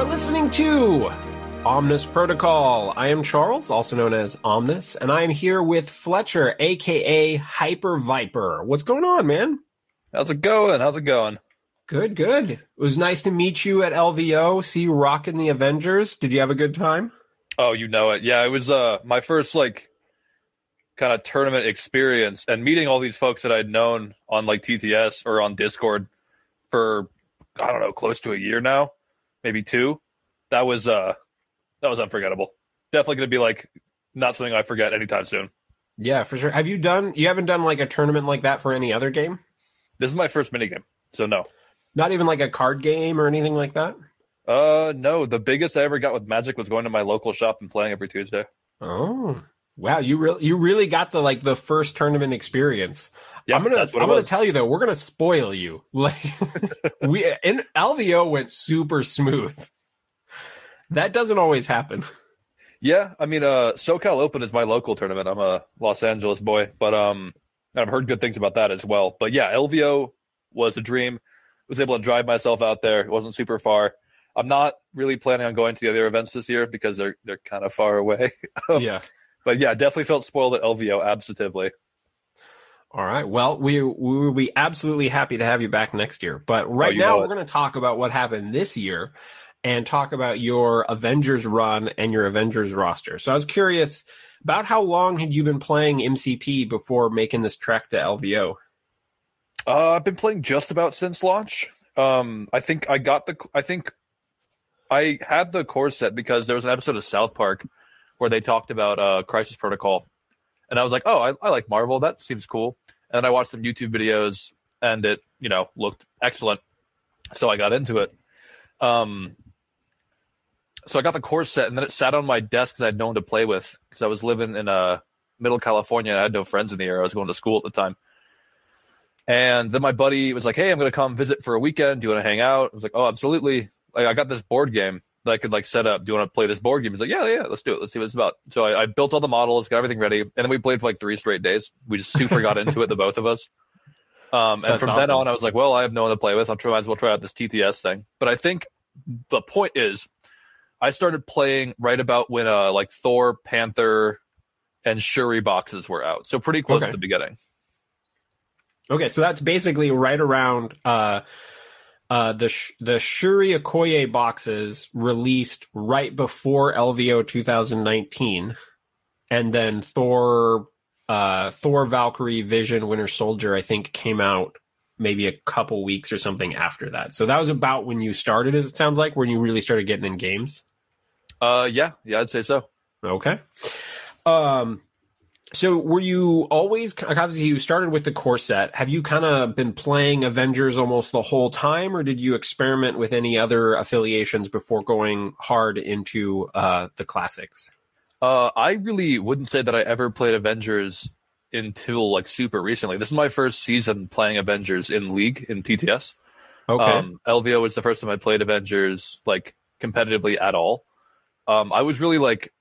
are listening to Omnis Protocol. I am Charles, also known as Omnis, and I am here with Fletcher, aka Hyper Viper. What's going on, man? How's it going? How's it going? Good, good. It was nice to meet you at LVO, see you rocking the Avengers. Did you have a good time? Oh, you know it. Yeah, it was uh my first like kind of tournament experience and meeting all these folks that I'd known on like TTS or on Discord for I don't know, close to a year now, maybe two. That was uh that was unforgettable. Definitely going to be like not something I forget anytime soon. Yeah, for sure. Have you done you haven't done like a tournament like that for any other game? This is my first minigame. So no. Not even like a card game or anything like that? Uh no, the biggest I ever got with Magic was going to my local shop and playing every Tuesday. Oh. Wow, you really you really got the like the first tournament experience. Yeah, I'm gonna I'm gonna tell you though, we're gonna spoil you. Like we in LVO went super smooth. That doesn't always happen. Yeah, I mean, uh, SoCal Open is my local tournament. I'm a Los Angeles boy, but um, I've heard good things about that as well. But yeah, LVO was a dream. I Was able to drive myself out there. It wasn't super far. I'm not really planning on going to the other events this year because they're they're kind of far away. yeah. but yeah, definitely felt spoiled at LVO. Absolutely. All right. Well, we we will be absolutely happy to have you back next year. But right you now, we're going to talk about what happened this year and talk about your Avengers run and your Avengers roster. So I was curious about how long had you been playing MCP before making this trek to LVO? Uh, I've been playing just about since launch. Um, I think I got the. I think I had the core set because there was an episode of South Park where they talked about uh, Crisis Protocol, and I was like, "Oh, I, I like Marvel. That seems cool." And I watched some YouTube videos, and it, you know, looked excellent. So I got into it. Um, so I got the core set, and then it sat on my desk because I had no one to play with because I was living in uh, Middle California and I had no friends in the area. I was going to school at the time. And then my buddy was like, "Hey, I'm going to come visit for a weekend. Do you want to hang out?" I was like, "Oh, absolutely." Like, I got this board game that I could like set up. Do you want to play this board game? He's like, "Yeah, yeah, let's do it. Let's see what it's about." So I, I built all the models, got everything ready, and then we played for like three straight days. We just super got into it, the both of us. Um, and That's from then on, I was like, "Well, I have no one to play with. I'll try, might as well try out this TTS thing." But I think the point is, I started playing right about when uh like Thor, Panther, and Shuri boxes were out. So pretty close Okay. to the beginning. Okay, so that's basically right around uh, uh, the the Shuri Okoye boxes released right before LVO 2019, and then Thor, uh, Thor, Valkyrie, Vision, Winter Soldier, I think came out maybe a couple weeks or something after that. So that was about when you started. As it sounds like when you really started getting in games. Uh, yeah, yeah, I'd say so. Okay. Um, so were you always obviously you started with the core set? Have you kind of been playing Avengers almost the whole time, or did you experiment with any other affiliations before going hard into uh, the classics? Uh, I really wouldn't say that I ever played Avengers until like super recently. This is my first season playing Avengers in League in TTS. Okay. Um, LVO was the first time I played Avengers like competitively at all. Um, I was really like,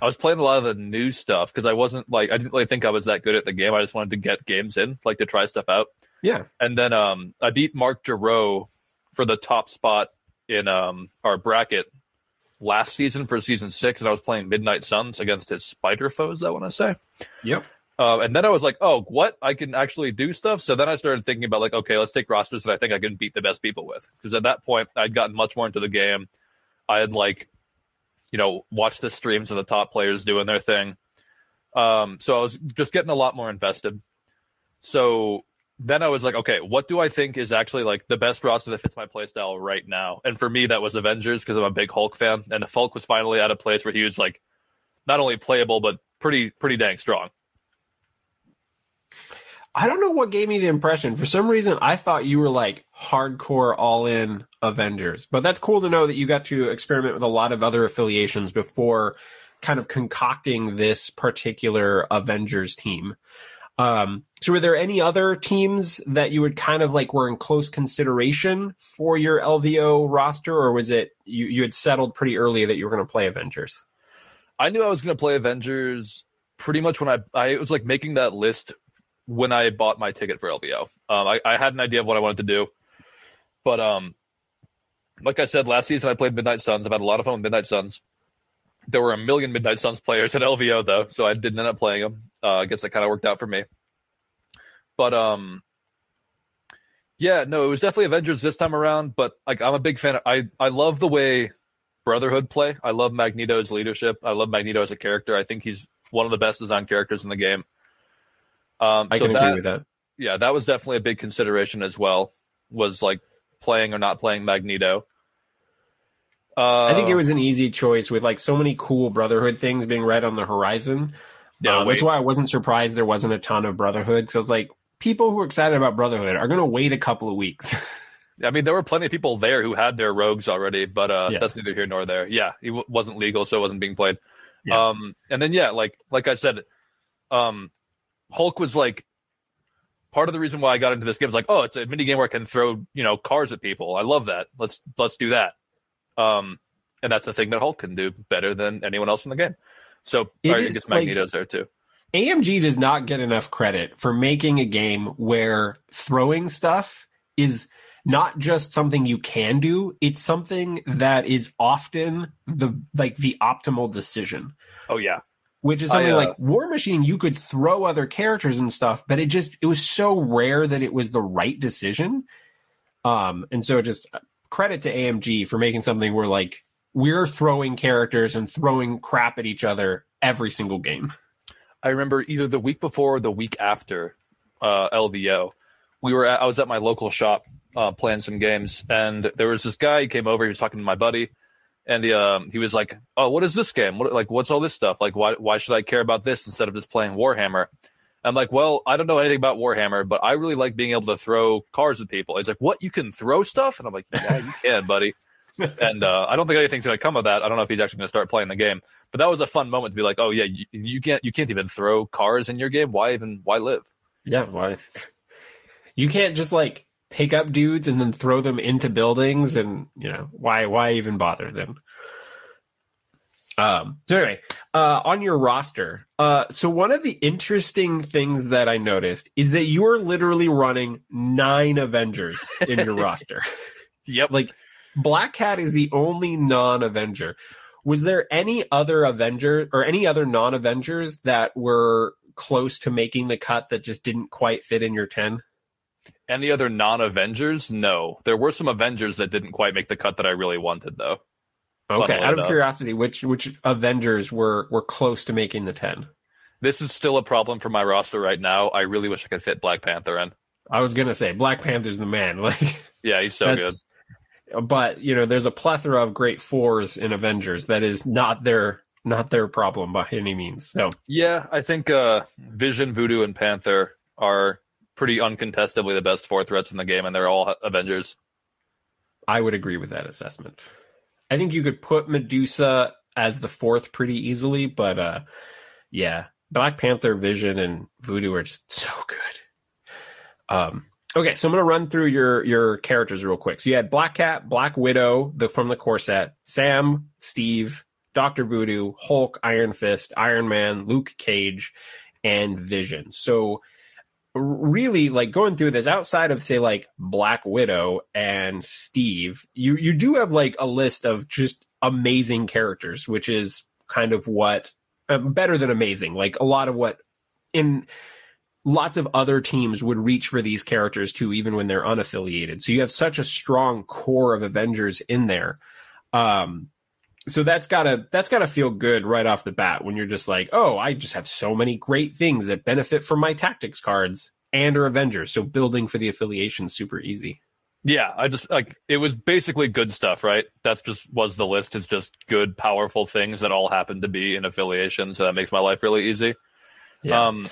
I was playing a lot of the new stuff because I wasn't like I didn't really think I was that good at the game. I just wanted to get games in, like to try stuff out. yeah. And then um, I beat Mark Giroux for the top spot in um, our bracket last season for season six, and I was playing Midnight Suns against his Spider foes. I want to say. Yep. Uh, and then I was like, oh, what? I can actually do stuff. So then I started thinking about like, okay, let's take rosters that I think I can beat the best people with. Because at that point, I'd gotten much more into the game. I had like, you know, watch the streams of the top players doing their thing. Um, so I was just getting a lot more invested. So then I was like, okay, what do I think is actually like the best roster that fits my playstyle right now? And for me, that was Avengers because I'm a big Hulk fan, and the Hulk was finally at a place where he was like, not only playable but pretty pretty dang strong. I don't know what gave me the impression. For some reason, I thought you were like hardcore all in Avengers. But that's cool to know that you got to experiment with a lot of other affiliations before kind of concocting this particular Avengers team. Um, so were there any other teams that you would kind of like were in close consideration for your LVO roster, or was it you, you had settled pretty early that you were going to play Avengers? I knew I was going to play Avengers pretty much when I I was like making that list when I bought my ticket for LVO. Um, I, I had an idea of what I wanted to do, but um, like I said last season, I played Midnight Suns. I've had a lot of fun with Midnight Suns. There were a million Midnight Suns players at LVO though, so I didn't end up playing them. Uh, I guess that kind of worked out for me. But um, yeah, no, it was definitely Avengers this time around. But like, I'm a big fan. Of, I I love the way Brotherhood play. I love Magneto's leadership. I love Magneto as a character. I think he's one of the best designed characters in the game. Um, I so can that, agree with that. yeah, that was definitely a big consideration as well. Was like playing or not playing Magneto. Uh, I think it was an easy choice with like so many cool Brotherhood things being read on the horizon. Yeah, um, that's wait. why I wasn't surprised there wasn't a ton of Brotherhood because I was like, people who are excited about Brotherhood are going to wait a couple of weeks. I mean, there were plenty of people there who had their rogues already, but uh, Yeah. that's neither here nor there. Yeah, it w- wasn't legal, so it wasn't being played. Yeah. Um, and then yeah, like like I said, um, Hulk was like part of the reason why I got into this game is like, oh, it's a mini game where I can throw you know cars at people. I love that. Let's let's do that. Um, and that's the thing that Hulk can do better than anyone else in the game. So It I guess like- Magneto's there too. AMG does not get enough credit for making a game where throwing stuff is not just something you can do, it's something that is often the like the optimal decision. Oh yeah, Which is I, something uh, like War Machine, you could throw other characters and stuff, but it just it was so rare that it was the right decision. Um, and so just credit to AMG for making something where like we're throwing characters and throwing crap at each other every single game. I remember either the week before or the week after uh, LVO, we were at, I was at my local shop uh, playing some games, and there was this guy. He came over. He was talking to my buddy, and he, um, he was like, "Oh, what is this game? What like what's all this stuff? Like why why should I care about this instead of just playing Warhammer?" I'm like, "Well, I don't know anything about Warhammer, but I really like being able to throw cars at people." He's like, "What? You can throw stuff?" And I'm like, "Yeah, you can, buddy." and uh, I don't think anything's going to come of that. I don't know if he's actually going to start playing the game, but that was a fun moment to be like, "Oh yeah, you, you can't you can't even throw cars in your game. Why even why live?" Yeah, why? You can't just like pick up dudes and then throw them into buildings, and you know why? Why even bother then? Um. So anyway, uh, on your roster, uh, so one of the interesting things that I noticed is that you are literally running nine Avengers in your roster. Yep. Like Black Cat is the only non-Avenger. Was there any other Avenger or any other non-Avengers that were close to making the cut that just didn't quite fit in your 10? Any other non-Avengers? No. There were some Avengers that didn't quite make the cut that I really wanted, though. Okay, out of enough. curiosity, which which Avengers were were close to making the 10? This is still a problem for my roster right now. I really wish I could fit Black Panther in. I was going to say Black Panther's the man. Like Yeah, he's so good. but, you know, there's a plethora of great fours in Avengers that is not their not their problem by any means. So, Yeah, I think uh, Vision, Voodoo, and Panther are pretty uncontestably the best four threats in the game, and they're all Avengers. I would agree with that assessment. I think you could put Medusa as the fourth pretty easily, but uh yeah, Black Panther, Vision, and Voodoo are just so good. Um okay, so I'm gonna run through your your characters real quick. So you had Black Cat, Black Widow, the from the core set, Sam, Steve, Doctor Voodoo, Hulk, Iron Fist, Iron Man, Luke Cage, and Vision. So really like going through this outside of say like Black Widow and Steve, you you do have like a list of just amazing characters, which is kind of what um, better than amazing. Like a lot of what in lots of other teams would reach for these characters too, even when they're unaffiliated. So you have such a strong core of Avengers in there. Um, so that's gotta that's gotta feel good right off the bat when you're just like, oh, I just have so many great things that benefit from my tactics cards and are Avengers. So building for the affiliation super easy. Yeah, I just like it was basically good stuff, right? That's just was the list. It's just good, powerful things that all happen to be in affiliation, so that makes my life really easy. Um,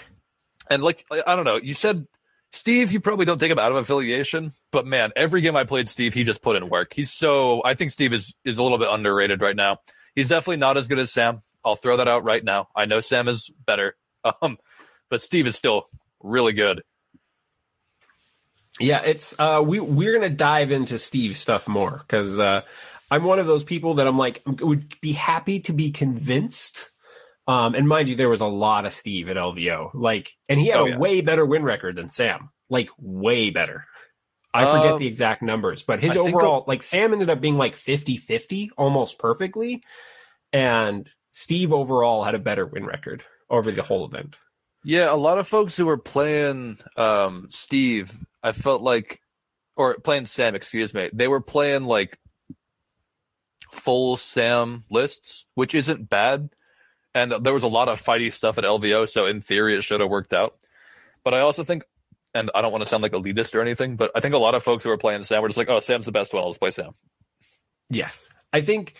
and like I I don't know, you said Steve, you probably don't take him out of affiliation, but man, every game I played Steve, he just put in work. He's so I think Steve is is a little bit underrated right now. He's definitely not as good as Sam. I'll throw that out right now. I know Sam is better, um, but Steve is still really good. Yeah, it's uh we we're gonna dive into Steve's stuff more because uh I'm one of those people that I'm like would be happy to be convinced. Um and mind you, there was a lot of Steve at LVO. Like and he had Oh, a yeah. way better win record than Sam. Like way better. I forget Um, the exact numbers, but his I think overall, like Sam ended up being like 50 50 almost perfectly. And Steve overall had a better win record over the whole event. Yeah, a lot of folks who were playing um, Steve, I felt like, or playing Sam, excuse me, they were playing like full Sam lists, which isn't bad. And there was a lot of fighty stuff at LVO, so in theory, it should have worked out. But I also think, and I don't want to sound like elitist or anything, but I think a lot of folks who are playing Sam were just like, oh, Sam's the best one, I'll just play Sam. Yes. I think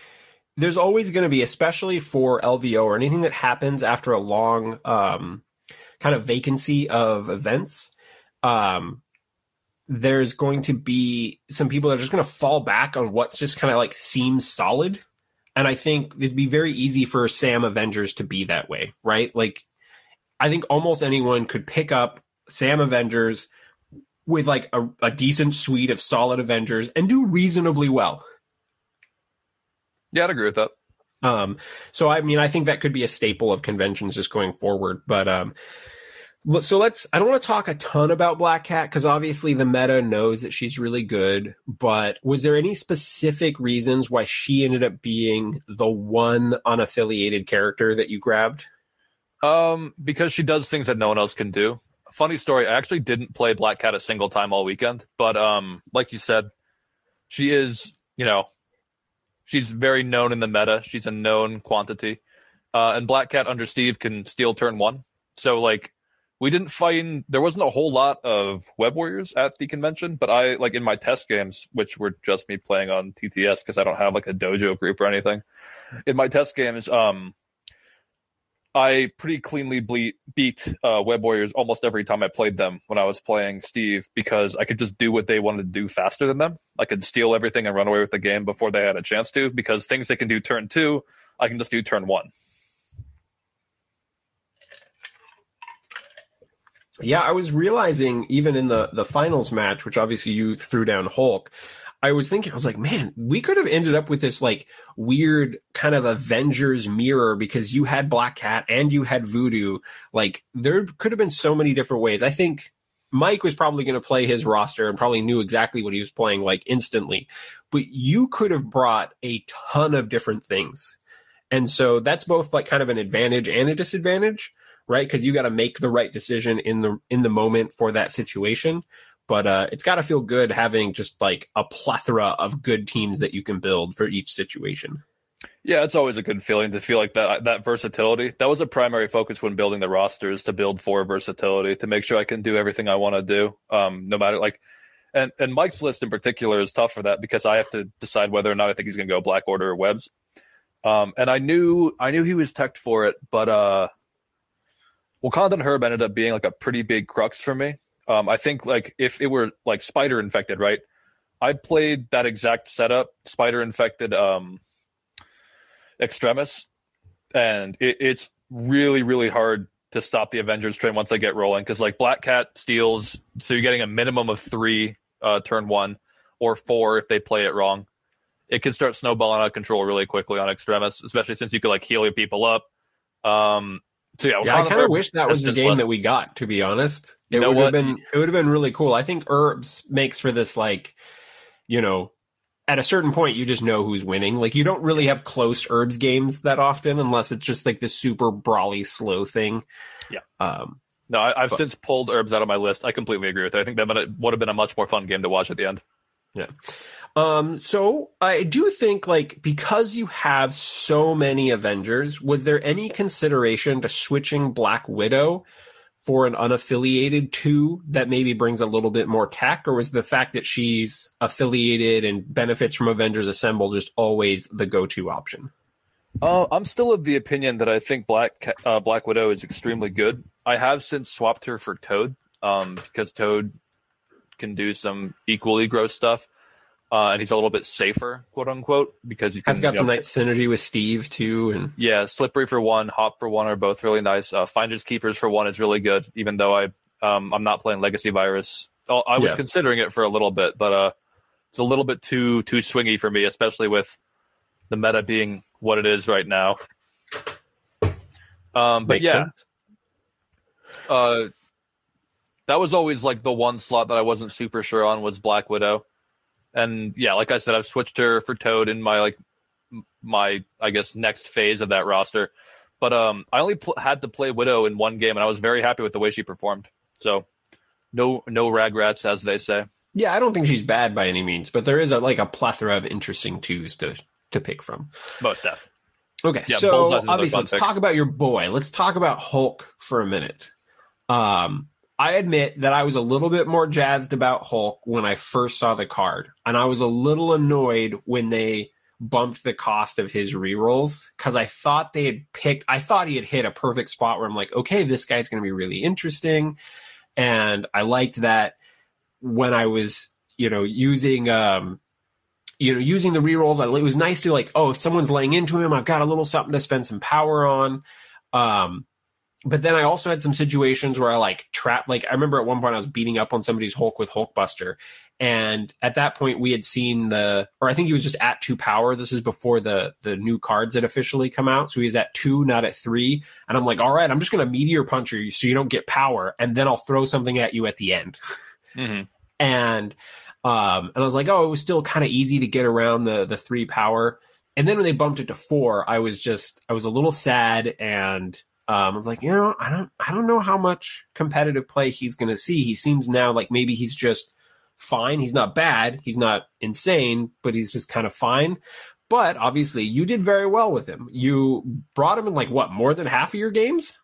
there's always going to be, especially for LVO or anything that happens after a long um, kind of vacancy of events, um, there's going to be some people that are just going to fall back on what's just kind of like seems solid. And I think it'd be very easy for Sam Avengers to be that way, right? Like, I think almost anyone could pick up Sam Avengers with like a, a decent suite of solid Avengers and do reasonably well. Yeah, I'd agree with that. Um, so I mean, I think that could be a staple of conventions just going forward. But um, so let's. I don't want to talk a ton about Black Cat because obviously the meta knows that she's really good. But was there any specific reasons why she ended up being the one unaffiliated character that you grabbed? Um, because she does things that no one else can do. Funny story, I actually didn't play Black Cat a single time all weekend, but um, like you said, she is, you know, she's very known in the meta. She's a known quantity. Uh, and Black Cat under Steve can steal turn one. So like we didn't find there wasn't a whole lot of web warriors at the convention, but I like in my test games, which were just me playing on TTS because I don't have like a dojo group or anything. In my test games, um I pretty cleanly ble- beat uh, Web Warriors almost every time I played them when I was playing Steve because I could just do what they wanted to do faster than them. I could steal everything and run away with the game before they had a chance to because things they can do turn two, I can just do turn one. Yeah, I was realizing even in the the finals match, which obviously you threw down Hulk. I was thinking, I was like, man, we could have ended up with this like weird kind of Avengers mirror because you had Black Cat and you had Voodoo. Like, there could have been so many different ways. I think Mike was probably going to play his roster and probably knew exactly what he was playing like instantly. But you could have brought a ton of different things. And so that's both like kind of an advantage and a disadvantage, right? Because you got to make the right decision in the in the moment for that situation but uh, it's got to feel good having just like a plethora of good teams that you can build for each situation. Yeah, it's always a good feeling to feel like that that versatility. That was a primary focus when building the rosters to build for versatility to make sure I can do everything I want to do, um, no matter like. And and Mike's list in particular is tough for that because I have to decide whether or not I think he's going to go Black Order or Webs. Um, and I knew I knew he was teched for it, but uh, Wakandan Herb ended up being like a pretty big crux for me. Um, I think like if it were like spider infected, right? I played that exact setup, spider infected um, extremis, and it, it's really really hard to stop the Avengers train once they get rolling because like Black Cat steals, so you're getting a minimum of three uh, turn one or four if they play it wrong. It can start snowballing out of control really quickly on extremis, especially since you could like heal your people up. Um, so yeah, Yeah, I kind of wish that was the game less- that we got. To be honest, it You know would have been it would have been really cool. I think herbs makes for this like, you know, at a certain point you just know who's winning. Like you don't really have close herbs games that often unless it's just like the super brawly slow thing. Yeah. Um, No, I, I've But- since pulled herbs out of my list. I completely agree with it. I think that would- have been a much more fun game to watch at the end. Um, so I do think like because you have so many Avengers, was there any consideration to switching Black Widow for an unaffiliated two that maybe brings a little bit more tech, or was the fact that she's affiliated and benefits from Avengers Assemble just always the go-to option? Uh, I'm still of the opinion that I think Black uh, Black Widow is extremely good. I have since swapped her for Toad um, because Toad can do some equally gross stuff, uh, and he's a little bit safer, quote unquote, because you can. Has got you some know, nice synergy with Steve too, and Yeah, Slippery for one, Hop for one are both really nice. Uh, Finders Keepers for one is really good, even though I um, I'm not playing Legacy Virus. I was Yeah. considering it for a little bit, but uh, it's a little bit too too swingy for me, especially with the meta being what it is right now. Um, but makes yeah, uh, that was always like the one slot that I wasn't super sure on was Black Widow. And yeah, like I said, I've switched her for Toad in my like my I guess next phase of that roster. But um, I only pl- had to play Widow in one game, and I was very happy with the way she performed. So no no ragrats, as they say. Yeah, I don't think she's bad by any means, but there is a, like a plethora of interesting twos to to pick from. Most def. Okay, Yeah, so obviously, let's pick. talk about your boy. Let's talk about Hulk for a minute. Um, I admit that I was a little bit more jazzed about Hulk when I first saw the card, and I was a little annoyed when they bumped the cost of his rerolls because I thought they had picked. I thought he had hit a perfect spot where I'm like, okay, this guy's going to be really interesting, and I liked that when I was, you know, using um you know, using the rerolls, I, it was nice to like, oh, if someone's laying into him, I've got a little something to spend some power on. Um, but then I also had some situations where I like trap, like I remember at one point I was beating up on somebody's Hulk with Hulkbuster. And at that point we had seen the, or I think he was just at two power. This is before the, the new cards had officially come out. So he was at two, not at three. And I'm like, all right, I'm just going to meteor punch you so you don't get power. And then I'll throw something at you at the end hmm and um, and I was like, oh, it was still kind of easy to get around the the three power. And then when they bumped it to four, I was just I was a little sad, and um, I was like, you know, I don't I don't know how much competitive play he's going to see. He seems now like maybe he's just fine. He's not bad. He's not insane, but he's just kind of fine. But obviously, you did very well with him. You brought him in like what more than half of your games.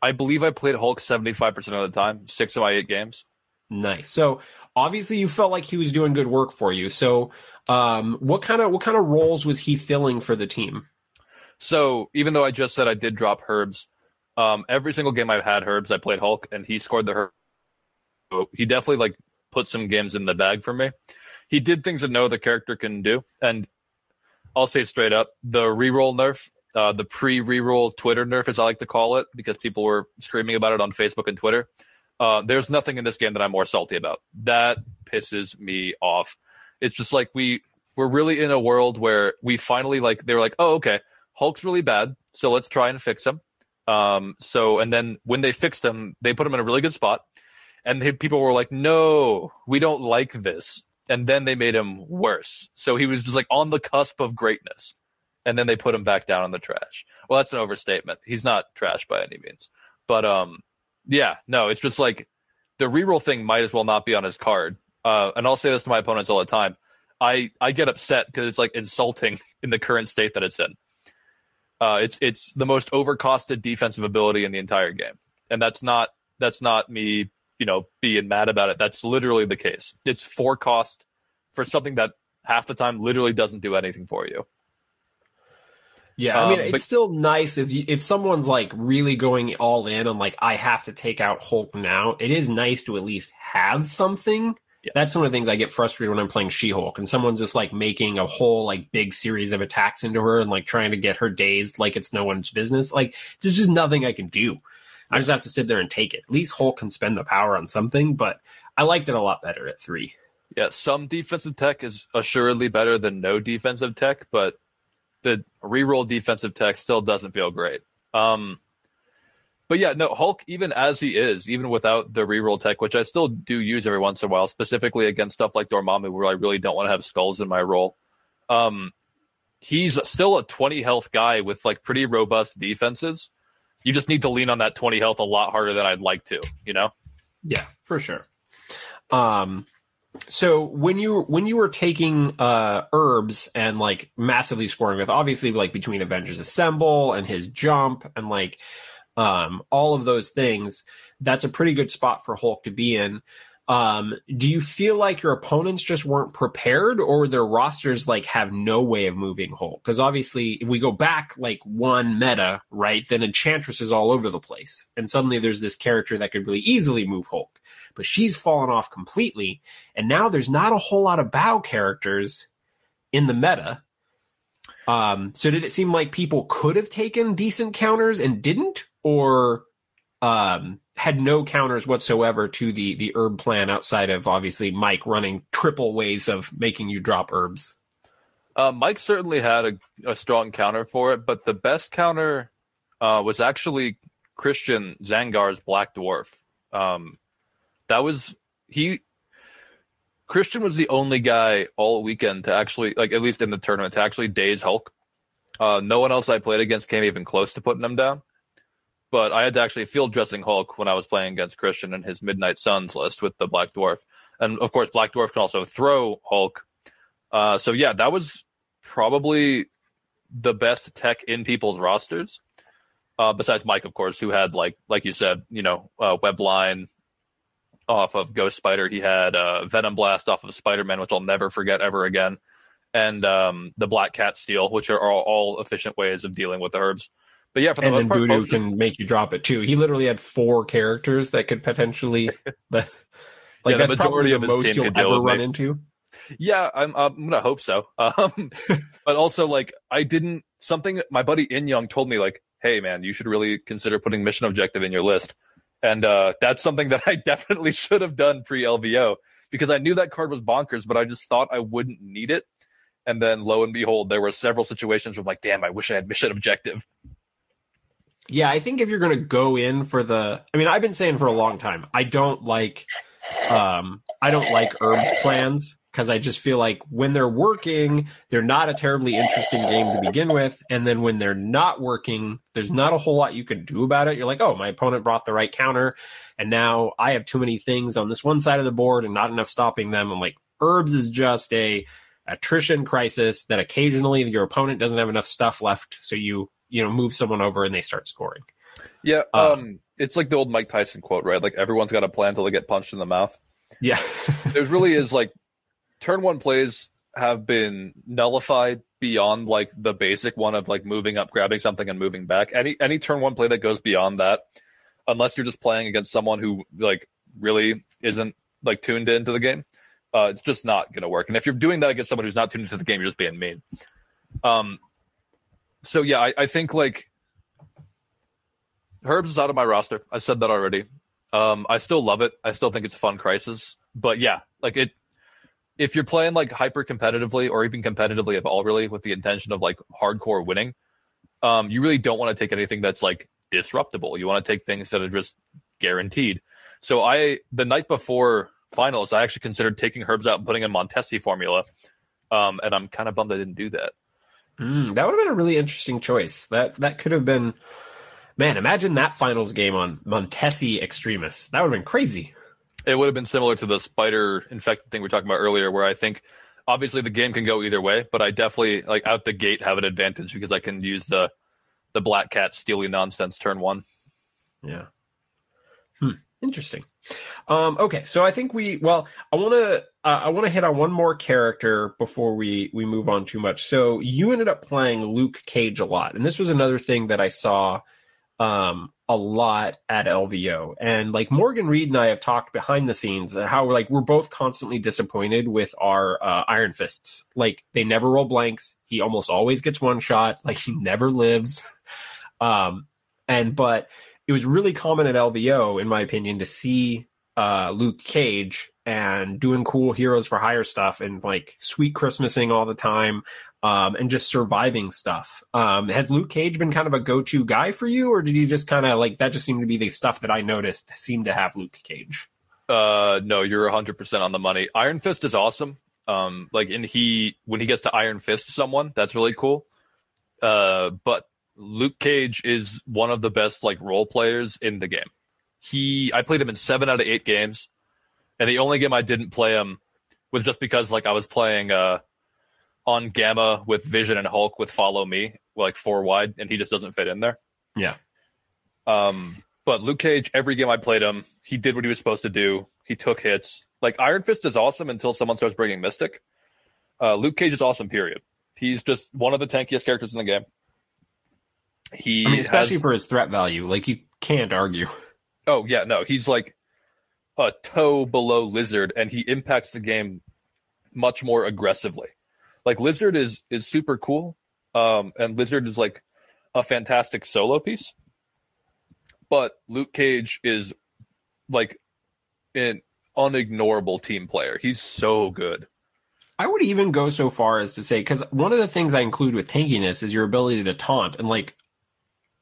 I believe I played Hulk seventy five percent of the time, six of my eight games. Nice. So obviously you felt like he was doing good work for you. So um, what kind of what kind of roles was he filling for the team? So even though I just said I did drop Herbs, um, every single game I've had Herbs, I played Hulk, and he scored the Herb. So he definitely like put some games in the bag for me. He did things that no other character can do, and I'll say straight up, the reroll nerf, uh, the pre-reroll Twitter nerf, as I like to call it, because people were screaming about it on Facebook and Twitter. Uh, there's nothing in this game that I'm more salty about. That pisses me off. It's just like we we're really in a world where we finally like they were like, oh okay, Hulk's really bad, so let's try and fix him. Um, so and then when they fixed him, they put him in a really good spot, and they, people were like, no, we don't like this, and then they made him worse. So he was just like on the cusp of greatness, and then they put him back down in the trash. Well, that's an overstatement. He's not trash by any means, but um, yeah, no, it's just like the reroll thing might as well not be on his card. Uh, and I'll say this to my opponents all the time. I, I get upset because it's like insulting in the current state that it's in. Uh, it's it's the most overcosted defensive ability in the entire game, and that's not that's not me you know being mad about it. That's literally the case. It's four cost for something that half the time literally doesn't do anything for you. Yeah, I mean, Um, it's still nice if you, if someone's like really going all in on like I have to take out Hulk now. It is nice to at least have something. Yes. That's one of the things I get frustrated when I'm playing She-Hulk and someone's just like making a whole like big series of attacks into her and like trying to get her dazed like it's no one's business. Like there's just nothing I can do. I just have to sit there and take it. At least Hulk can spend the power on something, but I liked it a lot better at three. Yeah, some defensive tech is assuredly better than no defensive tech, but the reroll defensive tech still doesn't feel great. Um, but yeah, no, Hulk, even as he is, even without the reroll tech, which I still do use every once in a while, specifically against stuff like Dormammu, where I really don't want to have skulls in my role. Um, he's still a 20 health guy with like pretty robust defenses. You just need to lean on that 20 health a lot harder than I'd like to, you know? Yeah, for sure. Um, so when you when you were taking uh herbs and like massively scoring with obviously like between Avengers Assemble and his jump and like um all of those things, that's a pretty good spot for Hulk to be in. Um, do you feel like your opponents just weren't prepared or their rosters like have no way of moving Hulk? Because obviously if we go back like one meta, right, then Enchantress is all over the place. And suddenly there's this character that could really easily move Hulk. But she's fallen off completely. And now there's not a whole lot of bow characters in the meta. Um, so did it seem like people could have taken decent counters and didn't? Or um, had no counters whatsoever to the the herb plan outside of obviously Mike running triple ways of making you drop herbs. Uh, Mike certainly had a, a strong counter for it, but the best counter uh, was actually Christian Zangar's Black Dwarf. Um, That was he. Christian was the only guy all weekend to actually, like at least in the tournament, to actually daze Hulk. Uh, no one else I played against came even close to putting him down. But I had to actually field dressing Hulk when I was playing against Christian and his Midnight Suns list with the Black Dwarf, and of course Black Dwarf can also throw Hulk. Uh, so yeah, that was probably the best tech in people's rosters. Uh, besides Mike, of course, who had like like you said, you know, uh, Webline off of Ghost Spider. He had uh, Venom Blast off of Spider Man, which I'll never forget ever again, and um, the Black Cat Steal, which are all, all, efficient ways of dealing with the herbs. But yeah, for the and most part, Voodoo folks can make you drop it too. He literally had four characters that could potentially, the, like Yeah, the that's probably majority the of his most you'll ever run me. into. Yeah, I'm, I'm gonna hope so. Um, but also, like, I didn't something. My buddy In Young told me, like, hey man, you should really consider putting mission objective in your list, and uh, that's something that I definitely should have done pre LVO because I knew that card was bonkers, but I just thought I wouldn't need it. And then lo and behold, there were several situations where I'm like, damn, I wish I had mission objective. Yeah, I think if you're going to go in for the, I mean, I've been saying for a long time, I don't like, um, I don't like herbs plans because I just feel like when they're working, they're not a terribly interesting game to begin with, and then when they're not working, there's not a whole lot you can do about it. You're like, oh, my opponent brought the right counter, and now I have too many things on this one side of the board and not enough stopping them. I'm like, herbs is just a attrition crisis that occasionally your opponent doesn't have enough stuff left, so you you know move someone over and they start scoring. Yeah, Um, um, it's like the old Mike Tyson quote, right? Like everyone's got a plan until they get punched in the mouth. Yeah, there really is like turn one plays have been nullified beyond like the basic one of like moving up, grabbing something, and moving back. Any any turn one play that goes beyond that, unless you're just playing against someone who like really isn't like tuned into the game, uh, it's just not gonna work. And if you're doing that against someone who's not tuned into the game, you're just being mean. Um. So yeah, I, I think like Herbs is out of my roster. I said that already. Um, I still love it. I still think it's a fun crisis. But yeah, like it. If you're playing like hyper competitively or even competitively at all, really with the intention of like hardcore winning, um, you really don't want to take anything that's like disruptible. You want to take things that are just guaranteed. So I, the night before finals, I actually considered taking Herbs out and putting in Montesi formula, um, and I'm kind of bummed I didn't do that. Mm, that would have been a really interesting choice. That that could have been, man. Imagine that finals game on Montesi Extremis. That would have been crazy. It would have been similar to the spider infected thing we were talking about earlier, where I think obviously the game can go either way, but I definitely like out the gate have an advantage because I can use the the black cat steely nonsense turn one. Yeah. Hmm. Interesting. Um, okay, so I think we well, I want to uh, I want to hit on one more character before we we move on too much. So you ended up playing Luke Cage a lot, and this was another thing that I saw um a lot at LVO. And like Morgan Reed and I have talked behind the scenes and how like we're both constantly disappointed with our uh, Iron Fists. Like they never roll blanks. He almost always gets one shot. Like he never lives. Um and but it was really common at LVO, in my opinion, to see uh, Luke Cage and doing cool heroes for hire stuff and like sweet Christmasing all the time um, and just surviving stuff. Um, has Luke Cage been kind of a go to guy for you, or did you just kind of like that just seemed to be the stuff that I noticed seemed to have Luke Cage? Uh, no, you're 100% on the money. Iron Fist is awesome. Um, like, and he, when he gets to Iron Fist someone, that's really cool. Uh, but Luke Cage is one of the best, like, role players in the game. He, I played him in seven out of eight games, and the only game I didn't play him was just because, like, I was playing, uh, on Gamma with Vision and Hulk with Follow Me, like, four wide, and he just doesn't fit in there. Yeah. Um, but Luke Cage, every game I played him, he did what he was supposed to do. He took hits. Like Iron Fist is awesome until someone starts bringing Mystic. Uh, Luke Cage is awesome. Period. He's just one of the tankiest characters in the game. He, I mean, especially has- for his threat value, like you can't argue. oh yeah, no, he's like a toe below Lizard, and he impacts the game much more aggressively. Like Lizard is is super cool, um, and Lizard is like a fantastic solo piece. But Luke Cage is like an unignorable team player. He's so good. I would even go so far as to say because one of the things I include with tankiness is your ability to taunt, and like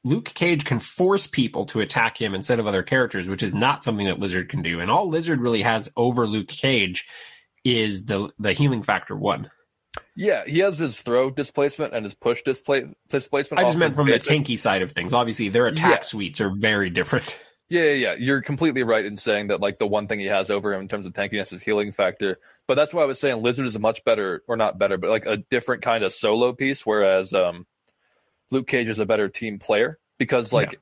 Luke Cage can force people to attack him instead of other characters, which is not something that Lizard can do. And all Lizard really has over Luke Cage is the the healing factor one. Yeah, he has his throw displacement and his push displa- displacement. I just meant from basic. the tanky side of things. Obviously, their attack Yeah. suites are very different. Yeah, yeah, yeah. You're completely right in saying that like the one thing he has over him in terms of tankiness is healing factor. But that's why I was saying Lizard is a much better, or not better, but like a different kind of solo piece. Whereas um, Luke Cage is a better team player because like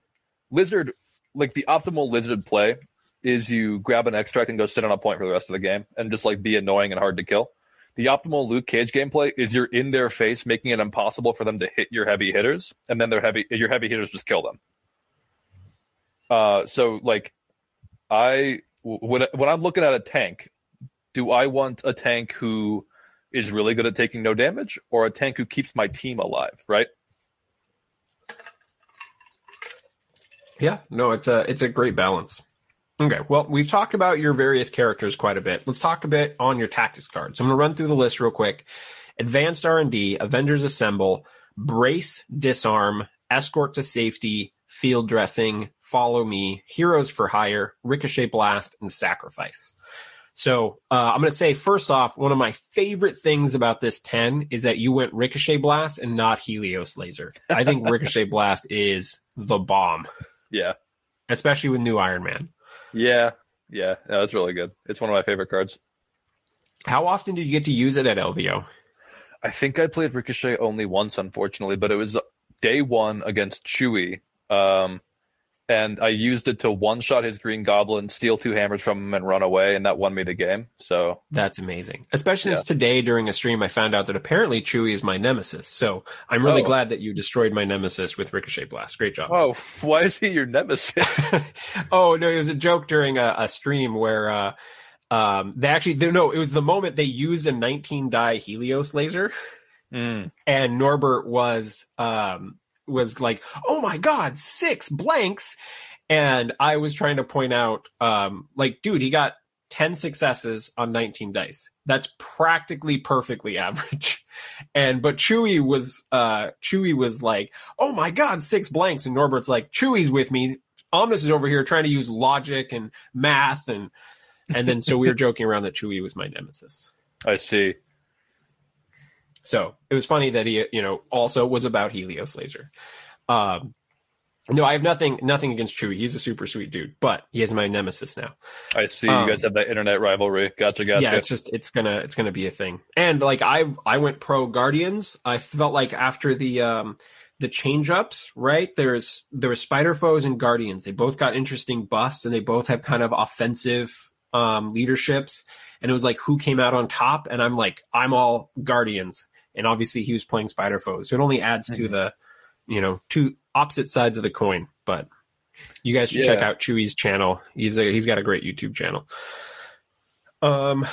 Lizard, like the optimal Lizard play is you grab an extract and go sit on a point for the rest of the game and just like be annoying and hard to kill. The optimal Luke Cage gameplay is you're in their face, making it impossible for them to hit your heavy hitters, and then their heavy your heavy hitters just kill them. Uh, so like, I when when I'm looking at a tank, do I want a tank who is really good at taking no damage, or a tank who keeps my team alive? Right? Yeah, no, it's a it's a great balance. Okay, well, we've talked about your various characters quite a bit. Let's talk a bit on your tactics cards. I'm going to run through the list real quick. Advanced R&D, Avengers Assemble, Brace, Disarm, Escort to Safety, Field Dressing, Follow Me, Heroes for Hire, Ricochet Blast, and Sacrifice. So uh, I'm going to say first off, one of my favorite things about this 10 is that you went Ricochet Blast and not Helios Laser. I think Ricochet Blast is the bomb, Yeah, especially with new Iron Man. yeah, yeah. that's really good. It's one of my favorite cards. How often did you get to use it at LVO? I think I played Ricochet only once, unfortunately, but it was day one against Chewy. Um, and I used it to one shot his Green Goblin, steal two hammers from him, and run away, and that won me the game. So That's amazing. Especially since today during a stream I found out that apparently Chewie is my nemesis. So I'm really Oh. glad that you destroyed my nemesis with Ricochet Blast. Great job. Oh, why is he your nemesis? oh no, it was a joke during a, a stream where uh um they actually no, it was the moment they used a 19 die Helios laser Mm. and Norbert was um was like, "Oh my god, six blanks." And I was trying to point out um like dude, he got 10 successes on 19 dice. That's practically perfectly average. And but Chewy was uh Chewy was like, "Oh my god, six blanks." And Norbert's like, "Chewy's with me. Omnis is over here trying to use logic and math and and then so we were joking around that Chewy was my nemesis. I see. So it was funny that he, you know, also was about Helios Laser. Um, no, I have nothing, nothing against Chewie. He's a super sweet dude, but he is my nemesis now. I see. Um, you guys have that internet rivalry. Gotcha, gotcha. Yeah, it's just, it's gonna, it's gonna be a thing. And like I, I went pro Guardians. I felt like after the, um, the change ups, right? There's, there was Spider Foes and Guardians. They both got interesting buffs and they both have kind of offensive, um, leaderships. And it was like, who came out on top? And I'm like, I'm all Guardians. And obviously he was playing Spider Foes. So it only adds to Mhm. the, you know, two opposite sides of the coin. But you guys should check out Chewy's channel. He's a, he's got a great YouTube channel. Um,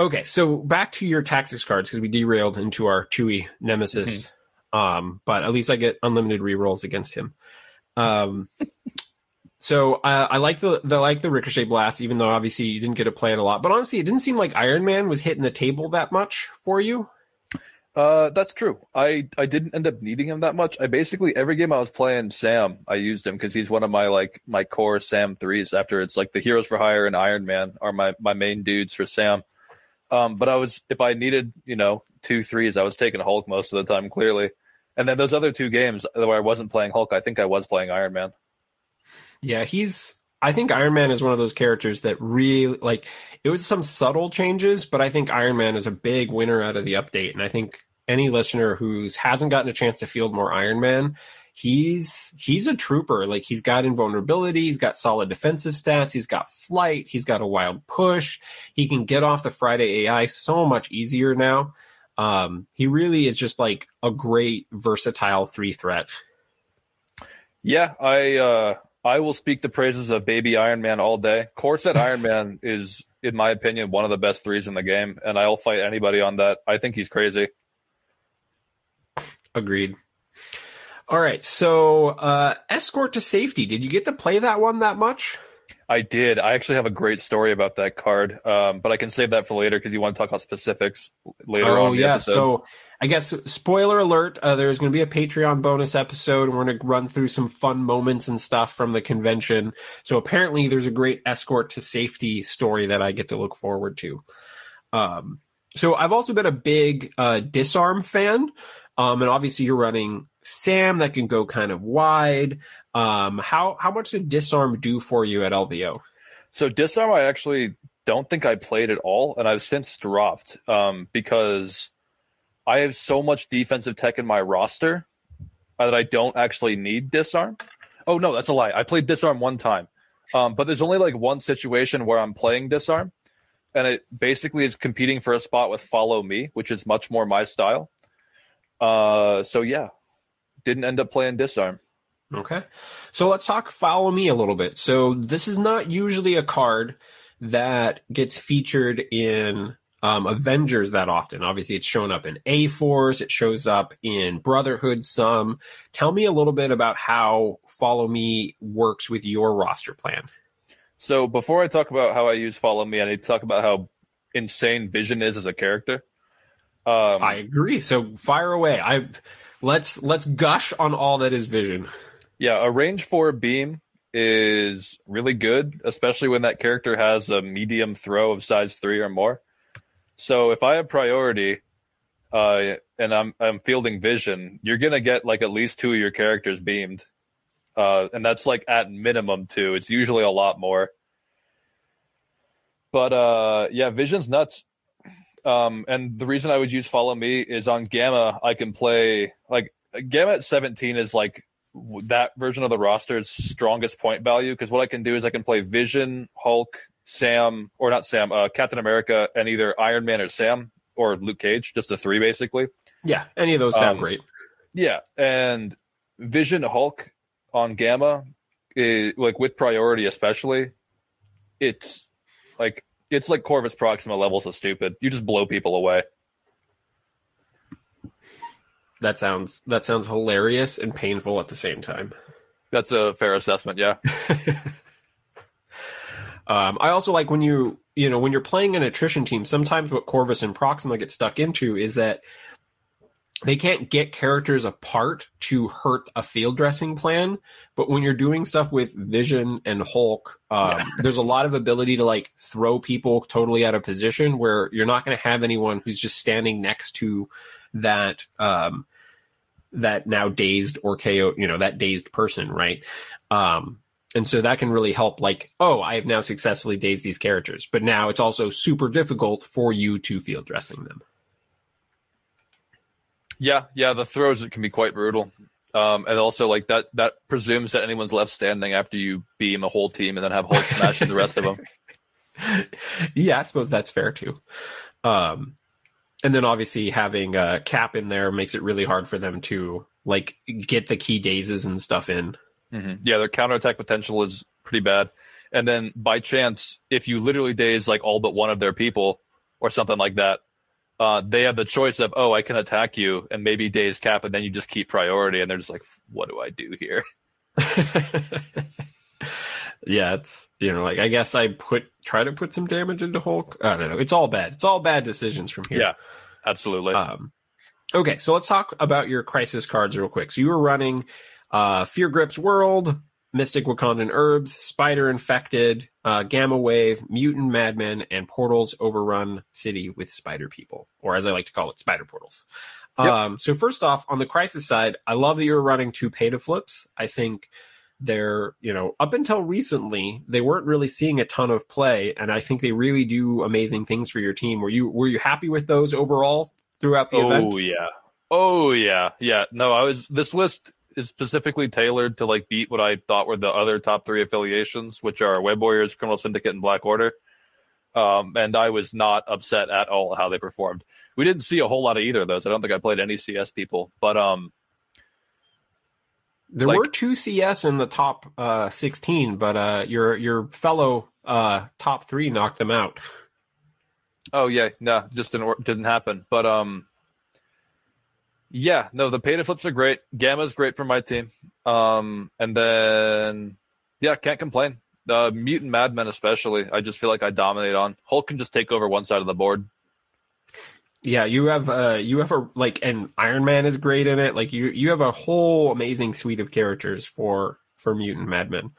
okay, so back to your tactics cards because we derailed into our Chewy nemesis. Um, but at least I get unlimited rerolls against him. Um, so uh, I like the, the like the ricochet blast, even though obviously you didn't get to play it a lot. But honestly, it didn't seem like Iron Man was hitting the table that much for you. Uh, that's true. I I didn't end up needing him that much. I basically every game I was playing Sam, I used him because he's one of my like my core Sam threes. After it's like the Heroes for Hire and Iron Man are my my main dudes for Sam. Um, but I was if I needed you know two threes, I was taking Hulk most of the time clearly. And then those other two games where I wasn't playing Hulk, I think I was playing Iron Man. Yeah, he's. I think Iron Man is one of those characters that really like. It was some subtle changes, but I think Iron Man is a big winner out of the update, and I think any listener who's hasn't gotten a chance to field more Iron Man, he's he's a trooper. Like he's got invulnerability, he's got solid defensive stats, he's got flight, he's got a wild push. He can get off the Friday AI so much easier now. Um, he really is just like a great versatile three threat. Yeah, I uh, I will speak the praises of Baby Iron Man all day. Core set Iron Man is, in my opinion, one of the best threes in the game, and I'll fight anybody on that. I think he's crazy. Agreed. All right, so uh, escort to safety. Did you get to play that one that much? I did. I actually have a great story about that card, um, but I can save that for later because you want to talk about specifics later oh on. the yeah. episode. So I guess spoiler alert, uh, there's going to be a Patreon bonus episode. And we're going to run through some fun moments and stuff from the convention. So apparently there's a great escort to safety story that I get to look forward to. Um, so I've also been a big uh, disarm fan. Um, and obviously you're running Sam that can go kind of wide. Um, how, how much did disarm do for you at LVO? So disarm, I actually don't think I played at all, and I've since dropped um, because I have so much defensive tech in my roster uh, that I don't actually need disarm. Oh no, that's a lie. I played disarm one time, um, but there's only like one situation where I'm playing disarm, and it basically is competing for a spot with follow me, which is much more my style. Uh, so yeah, didn't end up playing disarm. Okay, so let's talk follow me a little bit. So this is not usually a card that gets featured in um, Avengers that often. Obviously, it's shown up in A Force, it shows up in Brotherhood some. Tell me a little bit about how Follow Me works with your roster plan. So, before I talk about how I use Follow Me, I need to talk about how insane Vision is as a character. Um, I agree. So, fire away. I let's let's gush on all that is Vision. Yeah, a range four beam is really good, especially when that character has a medium throw of size three or more. So if I have priority, uh, and I'm I'm fielding vision, you're gonna get like at least two of your characters beamed, uh, and that's like at minimum two. It's usually a lot more. But uh, yeah, vision's nuts. Um, and the reason I would use follow me is on gamma. I can play like gamma at 17 is like that version of the roster's strongest point value because what I can do is I can play Vision, Hulk, Sam, or not Sam, uh, Captain America, and either Iron Man or Sam or Luke Cage, just the three basically. Yeah, any of those sound um, great. Yeah, and Vision, Hulk on Gamma, is, like with priority especially, it's like it's like Corvus Proxima levels of stupid. You just blow people away. That sounds that sounds hilarious and painful at the same time. That's a fair assessment, yeah. um, I also like when you you know when you're playing an attrition team. Sometimes what Corvus and Proxima get stuck into is that they can't get characters apart to hurt a field dressing plan. But when you're doing stuff with Vision and Hulk, um, yeah. there's a lot of ability to like throw people totally out of position where you're not going to have anyone who's just standing next to that um, that now dazed or KO, you know, that dazed person, right? Um, and so that can really help like, oh, I have now successfully dazed these characters, but now it's also super difficult for you to field dressing them. Yeah, yeah, the throws it can be quite brutal. Um, and also like that that presumes that anyone's left standing after you beam a whole team and then have Hulk smashing the rest of them. Yeah, I suppose that's fair too. Um, and then obviously having a cap in there makes it really hard for them to like get the key dazes and stuff in. Mm-hmm. Yeah, their counterattack potential is pretty bad. And then by chance, if you literally daze like all but one of their people or something like that, uh, they have the choice of, oh, I can attack you and maybe daze cap, and then you just keep priority, and they're just like, what do I do here? yeah, it's you know, like I guess I put try to put some damage into Hulk. I don't know. It's all bad. It's all bad decisions from here. Yeah, absolutely. Um, okay, so let's talk about your crisis cards real quick. So you were running uh, Fear Grips World, Mystic Wakandan Herbs, Spider Infected, uh, Gamma Wave, Mutant Madmen, and Portals Overrun City with Spider People, or as I like to call it, Spider Portals. Yep. Um, so first off, on the crisis side, I love that you're running two pay to flips. I think they're you know up until recently they weren't really seeing a ton of play and i think they really do amazing things for your team were you were you happy with those overall throughout the oh, event oh yeah oh yeah yeah no i was this list is specifically tailored to like beat what i thought were the other top three affiliations which are web warriors criminal syndicate and black order um, and i was not upset at all how they performed we didn't see a whole lot of either of those i don't think i played any cs people but um there like, were two CS in the top uh, 16, but uh, your your fellow uh, top three knocked them out. Oh yeah, no, just didn't didn't happen. But um, yeah, no, the pay to flips are great. Gamma's great for my team. Um, and then yeah, can't complain. The mutant madmen especially, I just feel like I dominate on. Hulk can just take over one side of the board. Yeah, you have uh you have a like and Iron Man is great in it. Like you you have a whole amazing suite of characters for for Mutant Madmen.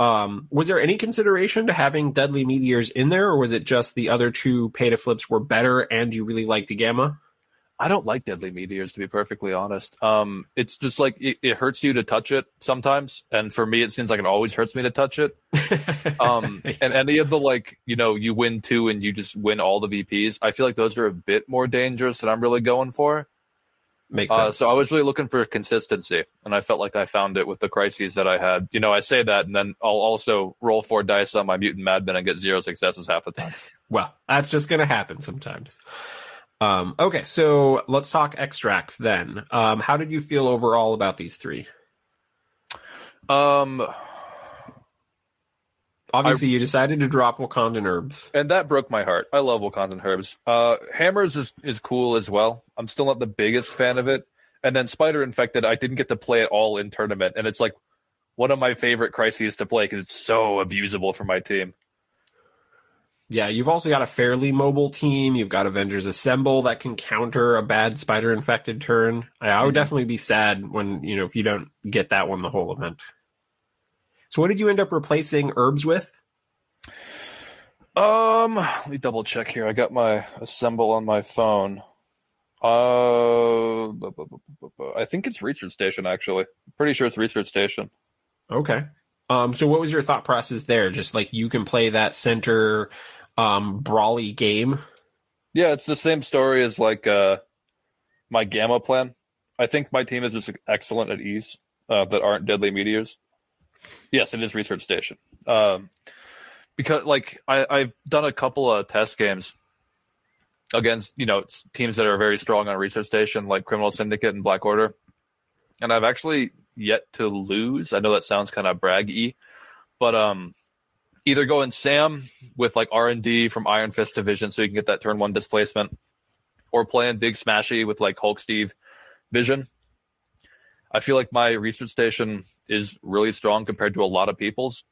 Um, was there any consideration to having Deadly Meteors in there, or was it just the other two pay to flips were better and you really liked Gamma? I don't like deadly meteors to be perfectly honest. Um, it's just like it, it, hurts you to touch it sometimes, and for me, it seems like it always hurts me to touch it. Um, and any of the like, you know, you win two and you just win all the VPs. I feel like those are a bit more dangerous than I'm really going for. Makes Uh, sense. so I was really looking for consistency, and I felt like I found it with the crises that I had. You know, I say that, and then I'll also roll four dice on my mutant madman and get zero successes half the time. Well, that's just going to happen sometimes. Um, okay, so let's talk extracts then. Um, how did you feel overall about these three? Um, Obviously, you decided to drop Wakandan herbs. and that broke my heart. I love Wakandan herbs. Uh, hammers is is cool as well. I'm still not the biggest fan of it. And then spider infected, I didn't get to play it all in tournament, and it's like one of my favorite crises to play because it's so abusable for my team. Yeah, you've also got a fairly mobile team. You've got Avengers Assemble that can counter a bad spider infected turn. I, I would Mhm. definitely be sad when you know if you don't get that one the whole event. So, what did you end up replacing herbs with? Um, let me double check here. I got my assemble on my phone. Uh, I think it's research station actually. Pretty sure it's research station. Okay. Um, so what was your thought process there? Just like you can play that center um brawly game. Yeah, it's the same story as like uh my gamma plan. I think my team is just excellent at ease uh, that aren't deadly meteors. Yes, it is research station. Um, because like I, I've done a couple of test games against you know teams that are very strong on research station, like Criminal Syndicate and Black Order, and I've actually yet to lose. I know that sounds kind of braggy, but um, either go in Sam with like R and D from Iron Fist Division, so you can get that turn one displacement, or play in Big Smashy with like Hulk Steve Vision. I feel like my research station is really strong compared to a lot of people's,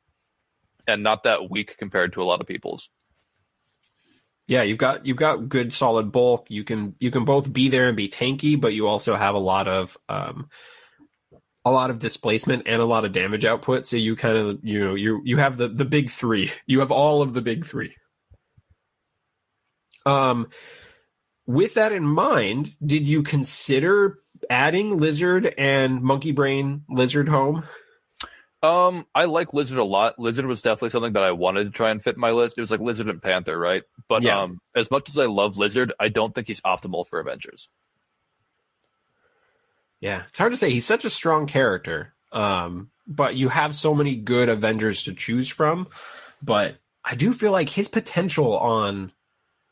and not that weak compared to a lot of people's. Yeah, you've got you've got good solid bulk. You can you can both be there and be tanky, but you also have a lot of um a lot of displacement and a lot of damage output. So you kind of you know you you have the the big three. You have all of the big three. Um, with that in mind, did you consider adding lizard and monkey brain lizard home? Um, I like Lizard a lot. Lizard was definitely something that I wanted to try and fit my list. It was like Lizard and Panther, right? But Yeah. um, as much as I love Lizard, I don't think he's optimal for Avengers. Yeah, it's hard to say. He's such a strong character. Um, but you have so many good Avengers to choose from. But I do feel like his potential on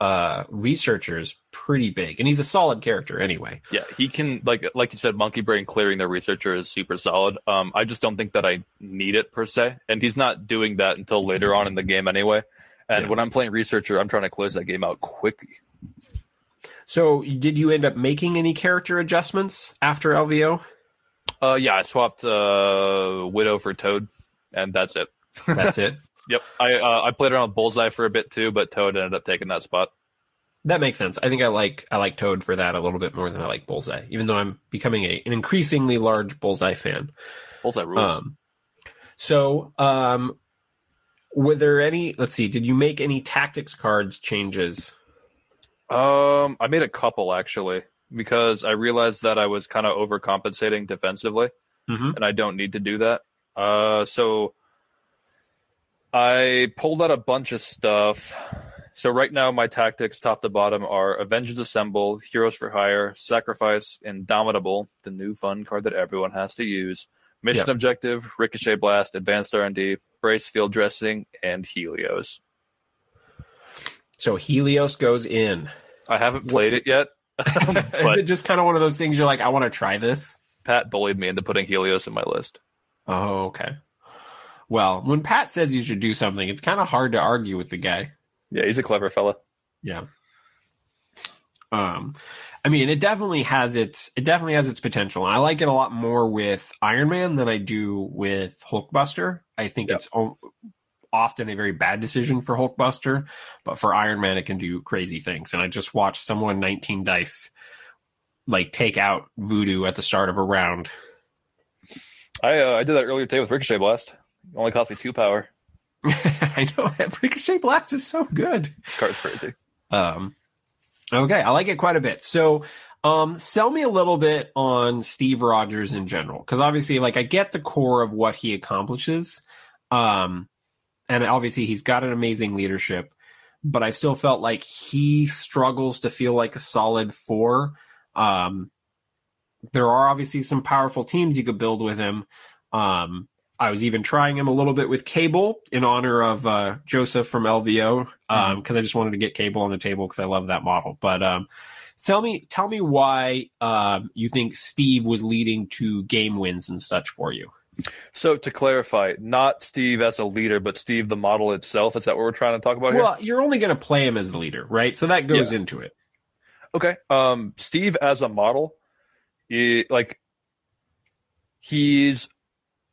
uh researchers pretty big. And he's a solid character anyway. Yeah, he can like like you said, Monkey Brain clearing the researcher is super solid. Um, I just don't think that I need it per se, and he's not doing that until later on in the game anyway. And Yeah. when I'm playing researcher, I'm trying to close that game out quickly. So did you end up making any character adjustments after LVO? Uh, yeah, I swapped uh Widow for Toad, and that's it. That's it. Yep, I uh, I played around with Bullseye for a bit too, but Toad ended up taking that spot. That makes sense. I think I like I like Toad for that a little bit more than I like Bullseye, even though I'm becoming a, an increasingly large Bullseye fan. Bullseye rules. Um, so, um, were there any? Let's see. Did you make any tactics cards changes? Um, I made a couple actually because I realized that I was kind of overcompensating defensively, Mhm. and I don't need to do that. Uh, so I pulled out a bunch of stuff. So right now, my tactics, top to bottom, are Avengers Assemble, Heroes for Hire, Sacrifice, Indomitable, the new fun card that everyone has to use, Mission Yep. Objective, Ricochet Blast, Advanced R&D, Brace Field Dressing, and Helios. So Helios goes in. I haven't played it yet, Is it just kind of one of those things you're like, I want to try this? Pat bullied me into putting Helios in my list. Oh, okay. Well, when Pat says you should do something, it's kind of hard to argue with the guy. Yeah, he's a clever fella. Yeah. Um, I mean, it definitely has its it definitely has its potential, and I like it a lot more with Iron Man than I do with Hulkbuster. I think Yeah. it's often a very bad decision for Hulkbuster, but for Iron Man, it can do crazy things. And I just watched someone 19 dice like take out Voodoo at the start of a round. I uh, I did that earlier today with Ricochet Blast. It only cost me two power. I know that Ricochet Blast is so good. Card's crazy. Um, okay, I like it quite a bit. So, um, sell me a little bit on Steve Rogers in general, because obviously, like, I get the core of what he accomplishes, um, and obviously he's got an amazing leadership, but I still felt like he struggles to feel like a solid four. Um, there are obviously some powerful teams you could build with him. Um, I was even trying him a little bit with Cable in honor of uh, Joseph from LVO because um, mm-hmm. I just wanted to get Cable on the table because I love that model. But um, tell me, tell me why um, you think Steve was leading to game wins and such for you. So to clarify, not Steve as a leader, but Steve the model itself. Is that what we're trying to talk about here? Well, you're only going to play him as the leader, right? So that goes yeah. into it. Okay. Um, Steve as a model, he, like he's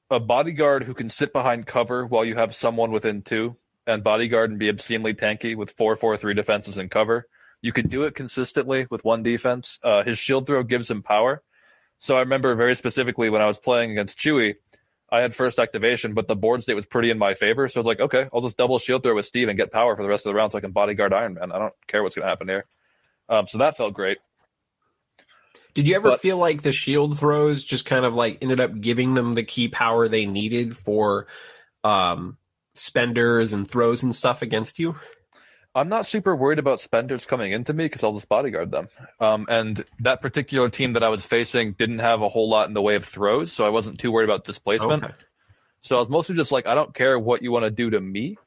a bodyguard who can sit behind cover while you have someone within two, and bodyguard and be obscenely tanky with four four three defenses and cover. You can do it consistently with one defense. Uh, his shield throw gives him power. So I remember very specifically when I was playing against Chewy, I had first activation, but the board state was pretty in my favor. So I was like, okay, I'll just double shield throw with Steve and get power for the rest of the round so I can bodyguard Iron Man. I don't care what's going to happen here. Um, so that felt great. Did you ever but, feel like the shield throws just kind of like ended up giving them the key power they needed for um, spenders and throws and stuff against you? I'm not super worried about spenders coming into me because I'll just bodyguard them. Um, and that particular team that I was facing didn't have a whole lot in the way of throws, so I wasn't too worried about displacement. Okay. So I was mostly just like, I don't care what you want to do to me,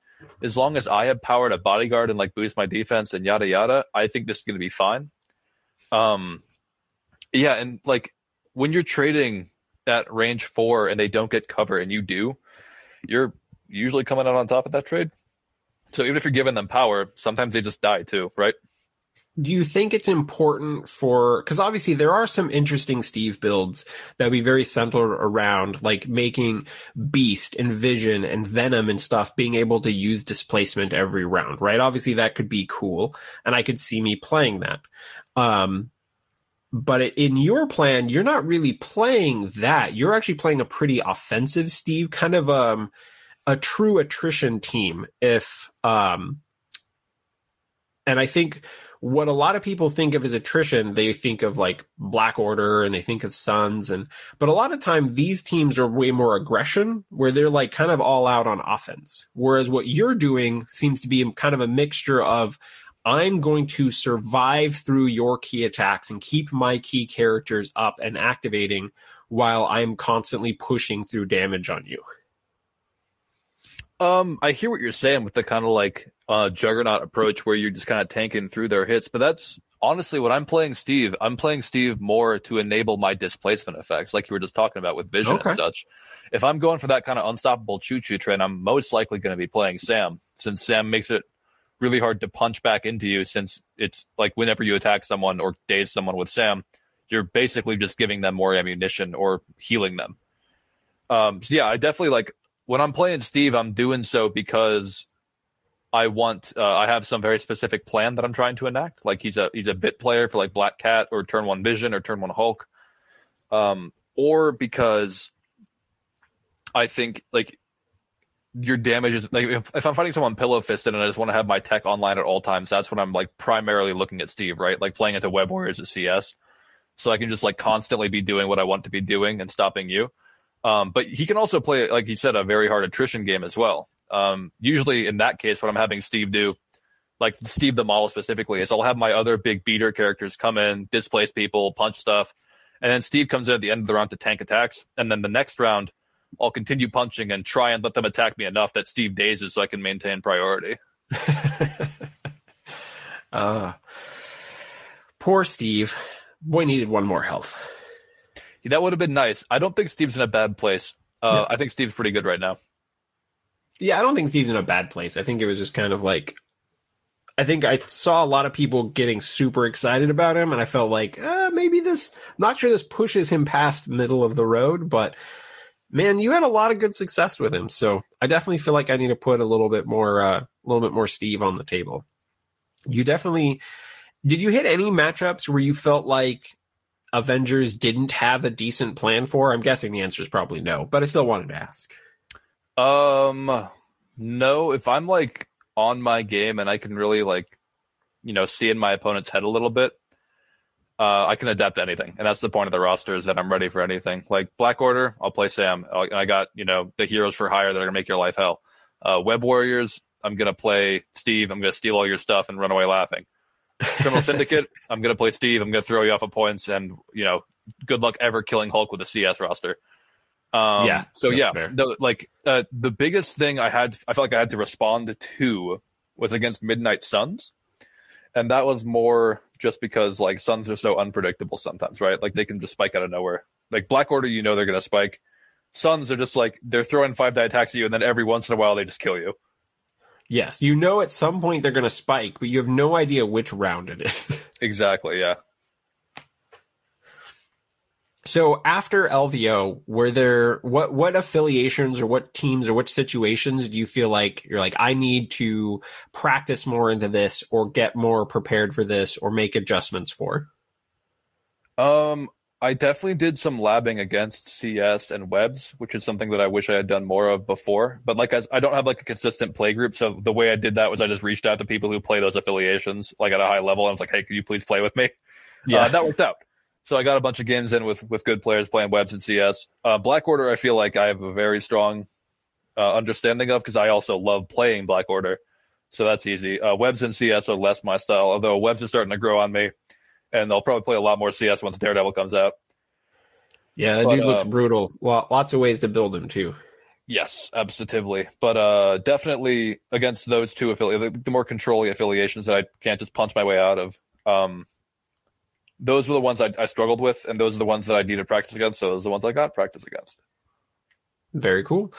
as long as I have power to bodyguard and like boost my defense and yada yada. I think this is going to be fine. Um, yeah, and like when you're trading at range four and they don't get cover and you do, you're usually coming out on top of that trade. So even if you're giving them power, sometimes they just die too, right? do you think it's important for because obviously there are some interesting steve builds that be very centered around like making beast and vision and venom and stuff being able to use displacement every round right obviously that could be cool and i could see me playing that um but in your plan, you're not really playing that. You're actually playing a pretty offensive Steve, kind of um, a true attrition team. If um, and I think what a lot of people think of as attrition, they think of like Black Order and they think of Suns and but a lot of time these teams are way more aggression where they're like kind of all out on offense. Whereas what you're doing seems to be kind of a mixture of I'm going to survive through your key attacks and keep my key characters up and activating while I'm constantly pushing through damage on you. Um, I hear what you're saying with the kind of like uh, juggernaut approach where you're just kind of tanking through their hits, but that's honestly when I'm playing Steve, I'm playing Steve more to enable my displacement effects, like you were just talking about with vision okay. and such. If I'm going for that kind of unstoppable choo choo train, I'm most likely going to be playing Sam, since Sam makes it really hard to punch back into you since it's like whenever you attack someone or daze someone with Sam, you're basically just giving them more ammunition or healing them. Um, so yeah, I definitely like when I'm playing Steve, I'm doing so because I want uh, I have some very specific plan that I'm trying to enact. Like he's a he's a bit player for like Black Cat or Turn One Vision or Turn One Hulk, um, or because I think like your damage is like if, if I'm fighting someone pillow fisted and I just want to have my tech online at all times, that's when I'm like primarily looking at Steve, right? Like playing into Web Warriors at CS. So I can just like constantly be doing what I want to be doing and stopping you. Um, but he can also play, like you said, a very hard attrition game as well. Um, usually in that case, what I'm having Steve do, like Steve the model specifically, is I'll have my other big beater characters come in, displace people, punch stuff, and then Steve comes in at the end of the round to tank attacks, and then the next round I'll continue punching and try and let them attack me enough that Steve dazes so I can maintain priority. uh, poor Steve. Boy needed one more health. That would have been nice. I don't think Steve's in a bad place. Uh, no. I think Steve's pretty good right now. Yeah, I don't think Steve's in a bad place. I think it was just kind of like I think I saw a lot of people getting super excited about him, and I felt like uh, maybe this. I'm not sure this pushes him past middle of the road, but man, you had a lot of good success with him. So I definitely feel like I need to put a little bit more, uh, a little bit more Steve on the table. You definitely did. You hit any matchups where you felt like Avengers didn't have a decent plan for? I'm guessing the answer is probably no, but I still wanted to ask. Um, no. If I'm like on my game and I can really like, you know, see in my opponent's head a little bit, uh, I can adapt to anything, and that's the point of the roster is that I'm ready for anything. Like Black Order, I'll play Sam. I I got you know the heroes for hire that are gonna make your life hell. Uh, Web Warriors, I'm gonna play Steve. I'm gonna steal all your stuff and run away laughing. Criminal Syndicate, I'm gonna play Steve. I'm gonna throw you off of points, and you know, good luck ever killing Hulk with a CS roster. Um, Yeah, So yeah, the, like uh, the biggest thing I had, I felt like I had to respond to was against Midnight Suns, and that was more just because like Suns are so unpredictable sometimes, right? Like they can just spike out of nowhere. Like Black Order, you know they're gonna spike. Suns are just like they're throwing five die attacks at you, and then every once in a while they just kill you. Yes, you know at some point they're going to spike, but you have no idea which round it is. Exactly, yeah. so after LVO, were there what what affiliations or what teams or what situations do you feel like you're like I need to practice more into this or get more prepared for this or make adjustments for? Um, I definitely did some labbing against CS and webs, which is something that I wish I had done more of before. But like, I, I don't have like a consistent play group, so the way I did that was I just reached out to people who play those affiliations, like at a high level, and I was like, "Hey, could you please play with me?" Yeah. uh, that worked out. So I got a bunch of games in with with good players playing webs and CS. Uh, Black Order, I feel like I have a very strong uh, understanding of because I also love playing Black Order, so that's easy. Uh, webs and CS are less my style, although webs are starting to grow on me, and they'll probably play a lot more CS once Daredevil comes out. Yeah, that But, dude looks um, brutal. Lots of ways to build him too. Yes, absolutely. But uh, definitely against those two affiliates, the, the more controlling affiliations that I can't just punch my way out of. Um, those were the ones I, I struggled with, and those are the ones that I needed practice against. So those are the ones I got practice against. Very cool.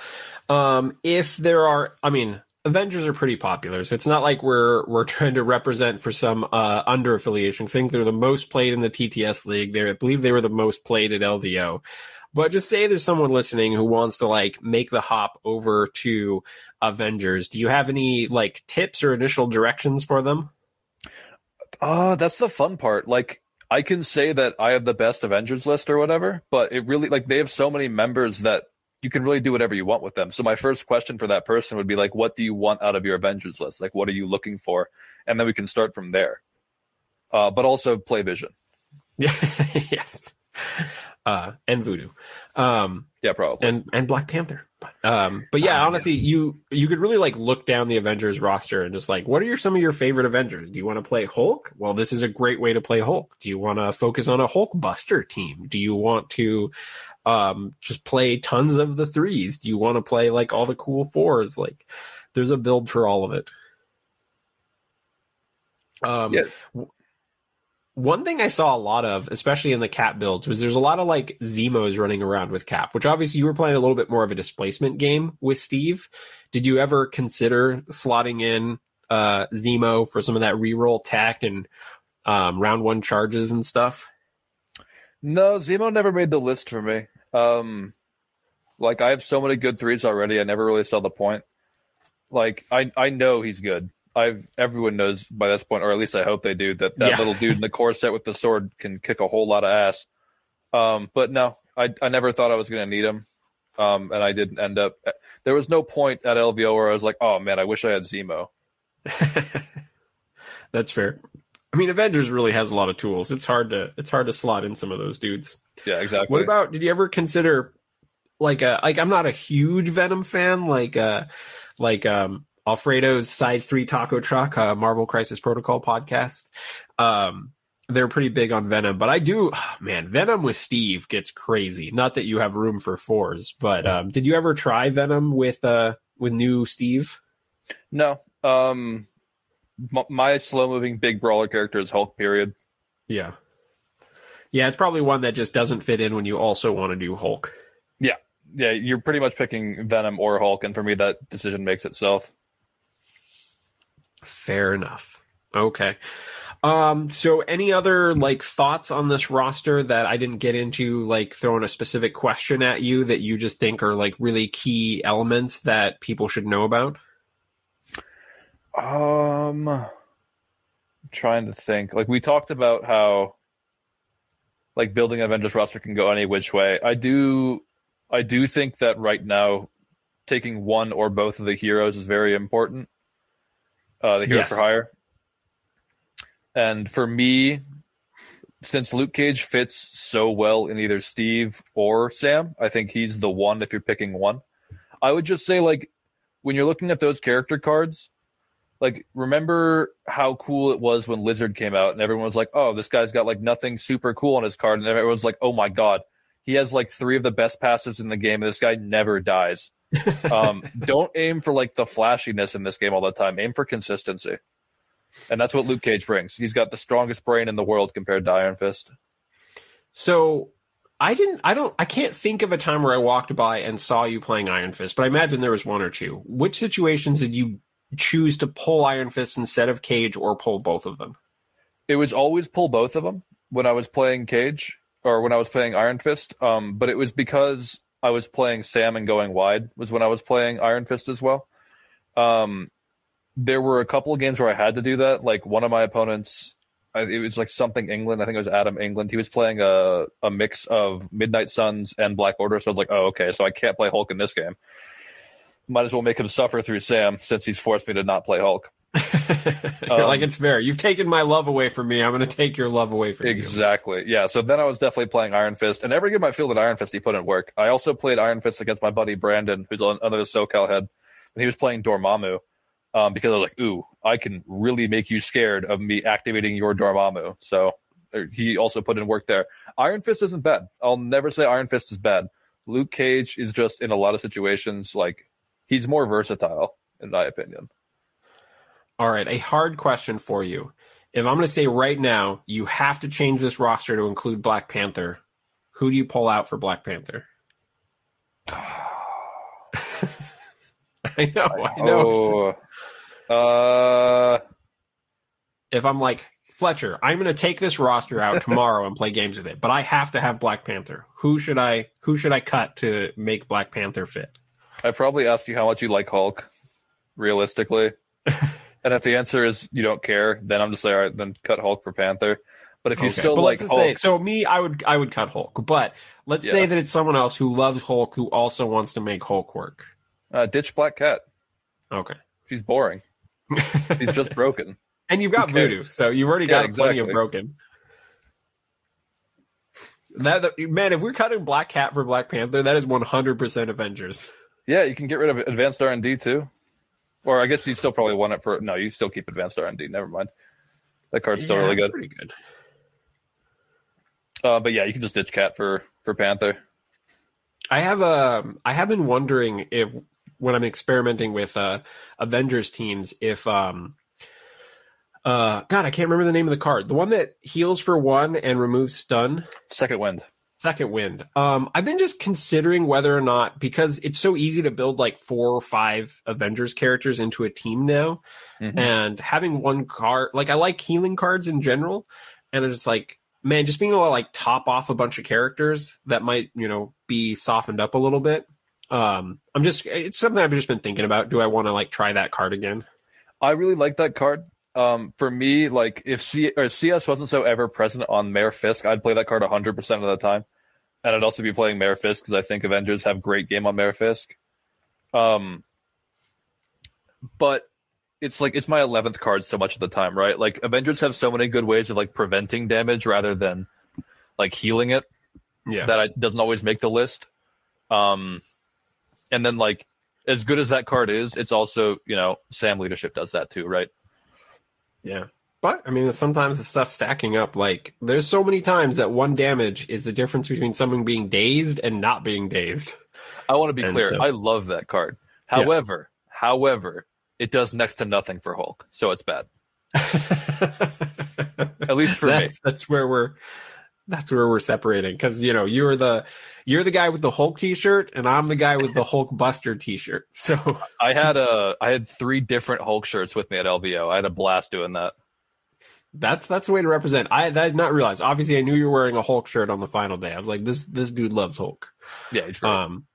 Um, if there are, I mean, Avengers are pretty popular, so it's not like we're we're trying to represent for some uh, under affiliation. I think they're the most played in the TTS league. They I believe they were the most played at LVO. But just say there's someone listening who wants to like make the hop over to Avengers. Do you have any like tips or initial directions for them? Uh, that's the fun part. Like, I can say that I have the best Avengers list or whatever, but it really, like, they have so many members that you can really do whatever you want with them. So, my first question for that person would be, like, what do you want out of your Avengers list? Like, what are you looking for? And then we can start from there. Uh, but also play Vision. Yeah, yes. Uh, and Voodoo. Um, Yeah, probably. and and Black Panther. But, um, but yeah, Ah, honestly, you you could really like look down the Avengers roster and just like, what are your some of your favorite Avengers? Do you want to play Hulk? Well, this is a great way to play Hulk. Do you want to focus on a Hulk Buster team? Do you want to um, just play tons of the threes? Do you want to play like all the cool fours? Like, there's a build for all of it. Um, Yeah. w- one thing I saw a lot of, especially in the cap builds, was there's a lot of like Zemos running around with cap, which obviously you were playing a little bit more of a displacement game with Steve. Did you ever consider slotting in uh, Zemo for some of that reroll tech and um, round one charges and stuff? No, Zemo never made the list for me. Um, like I have so many good threes already. I never really saw the point. Like I, I know he's good. I've everyone knows by this point, or at least I hope they do, that that Yeah. little dude in the corset with the sword can kick a whole lot of ass. Um, but no, I, I never thought I was going to need him. Um, and I didn't end up. There was no point at LVO where I was like, oh man, I wish I had Zemo. That's fair. I mean, Avengers really has a lot of tools. It's hard to it's hard to slot in some of those dudes. Yeah, exactly. What about? Did you ever consider like a like? I'm not a huge Venom fan. Like uh like um Alfredo's size three taco truck, uh, Marvel Crisis Protocol podcast. Um, they're pretty big on Venom, but I do, man, Venom with Steve gets crazy. Not that you have room for fours, but um, did you ever try Venom with uh with new Steve? no? Um, my slow moving big brawler character is Hulk. Period. Yeah, yeah, it's probably one that just doesn't fit in when you also want to do Hulk. Yeah. Yeah, you're pretty much picking Venom or Hulk, and for me, that decision makes itself. Fair enough. Okay. Um, so any other like thoughts on this roster that I didn't get into, like throwing a specific question at you that you just think are like really key elements that people should know about? Um, I'm trying to think. Like we talked about how, like building an Avengers roster can go any which way. I do, I do think that right now, taking one or both of the heroes is very important. Uh, the heroes Yes. for hire. And for me, since Luke Cage fits so well in either Steve or Sam, I think he's the one if you're picking one. I would just say like when you're looking at those character cards, like remember how cool it was when Lizard came out and everyone was like, "Oh, this guy's got like nothing super cool on his card," and everyone's like, "Oh my god, he has like three of the best passes in the game, and this guy never dies." um, don't aim for like the flashiness in this game all the time. Aim for consistency, and that's what Luke Cage brings. He's got the strongest brain in the world compared to Iron Fist. So I didn't, I don't, I can't think of a time where I walked by and saw you playing Iron Fist, but I imagine there was one or two. Which situations did you choose to pull Iron Fist instead of Cage or pull both of them? It was always pull both of them when I was playing Cage or when I was playing Iron Fist. Um, but it was because I was playing Sam and going wide was when I was playing Iron Fist as well. Um, there were a couple of games where I had to do that. Like one of my opponents, it was like something England. I think it was Adam England. He was playing a a mix of Midnight Suns and Black Order. So I was like, oh okay, so I can't play Hulk in this game. Might as well make him suffer through Sam since he's forced me to not play Hulk. Um, like, it's fair. You've taken my love away from me. I'm going to take your love away from you. Exactly. Yeah. So then I was definitely playing Iron Fist, and every game I fielded Iron Fist, he put in work. I also played Iron Fist against my buddy Brandon, who's on another SoCal head, and he was playing Dormammu. Um, because I was like, ooh, I can really make you scared of me activating your Dormammu. So uh, he also put in work there. Iron Fist isn't bad. I'll never say Iron Fist is bad. Luke Cage is just in a lot of situations like he's more versatile, in my opinion. All right, a hard question for you. If I'm going to say right now, you have to change this roster to include Black Panther, who do you pull out for Black Panther? I know, I know. Oh, uh, If I'm like, Fletcher, I'm going to take this roster out tomorrow and play games with it, but I have to have Black Panther. Who should I who should I cut to make Black Panther fit? I probably ask you how much you like Hulk, realistically. and if the answer is you don't care, then I'm just like, all right, then cut Hulk for Panther. But if you Okay, still but like let's just say so me I would I would cut Hulk, but let's say that it's someone else who loves Hulk who also wants to make Hulk work. uh, ditch Black Cat. Okay. She's boring. She's just broken. And you've got Voodoo, so you've already Yeah, got plenty of broken. That that- man, if we're cutting Black Cat for Black Panther, that is one hundred percent Avengers. Yeah, you can get rid of advanced R and D too. Or I guess you still probably want it for no, you still keep advanced R and D. Never mind. That card's still Yeah, really good. Pretty good. Uh, but yeah, you can just ditch Cat for for Panther. I have a I have been wondering if when I'm experimenting with uh Avengers teams if um uh God I can't remember the name of the card the one that heals for one and removes stun Second wind. Second wind. Um I've been just considering whether or not because it's so easy to build like four or five Avengers characters into a team now. Mhm. and having one card like I like healing cards in general. And I'm just like man just being able to like top off a bunch of characters that might you know be softened up a little bit. Um i'm just it's something i've just been thinking about. Do i want to like try that card again? I really like that card. Um, for me, like if C or CS wasn't so ever present on Mayor Fisk, I'd play that card 100 percent of the time, and I'd also be playing Mayor Fisk because I think Avengers have great game on Mayor Fisk. Um, but it's like it's my 11th card so much of the time, right? Like Avengers have so many good ways of like preventing damage rather than like healing it yeah that I, doesn't always make the list. Um, and then like as good as that card is, it's also you know Sam leadership does that too, right? Yeah but i mean sometimes the stuff stacking up like there's so many times that one damage is the difference between someone being dazed and not being dazed I want to be And clear. so- I love that card. Yeah. However, however, it does next to nothing for Hulk, so it's bad. At least for me. that's, that's where we're that's where we're separating because you know you're the you're the guy with the hulk t-shirt and i'm the guy with the hulk buster t-shirt so I had a I had three different Hulk shirts with me at LVO. I had a blast doing that. That's that's the way to represent. I, I did not realize. Obviously, I knew you were wearing a Hulk shirt on the final day. I was like, this this dude loves Hulk. Yeah, he's great. Um,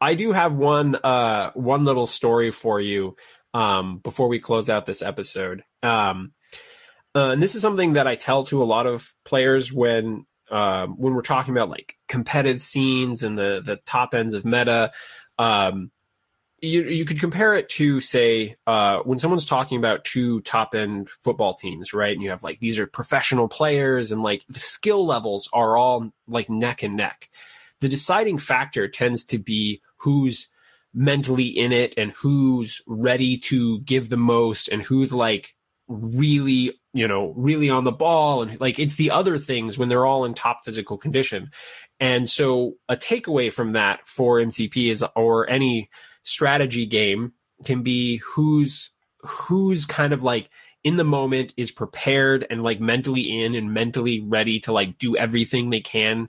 I do have one uh one little story for you um before we close out this episode. Um, uh, and this is something that I tell to a lot of players when um, when we're talking about like competitive scenes and the the top ends of meta. Um, you you could compare it to say uh, when someone's talking about two top end football teams, right? And you have like these are professional players, and like the skill levels are all like neck and neck. The deciding factor tends to be who's mentally in it and who's ready to give the most and who's like really you know really on the ball and like it's the other things when they're all in top physical condition and so a takeaway from that for mcp is or any strategy game can be who's who's kind of like in the moment is prepared and like mentally in and mentally ready to like do everything they can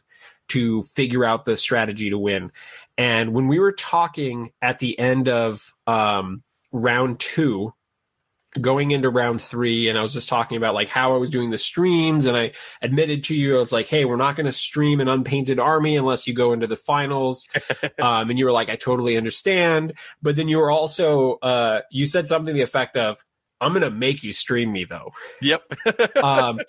to figure out the strategy to win. And when we were talking at the end of um, round two, going into round three, and I was just talking about like how I was doing the streams, and I admitted to you, I was like, "Hey, we're not going to stream an unpainted army unless you go into the finals." um, and you were like, "I totally understand," but then you were also uh, you said something to the effect of, "I'm going to make you stream me though." Yep. um,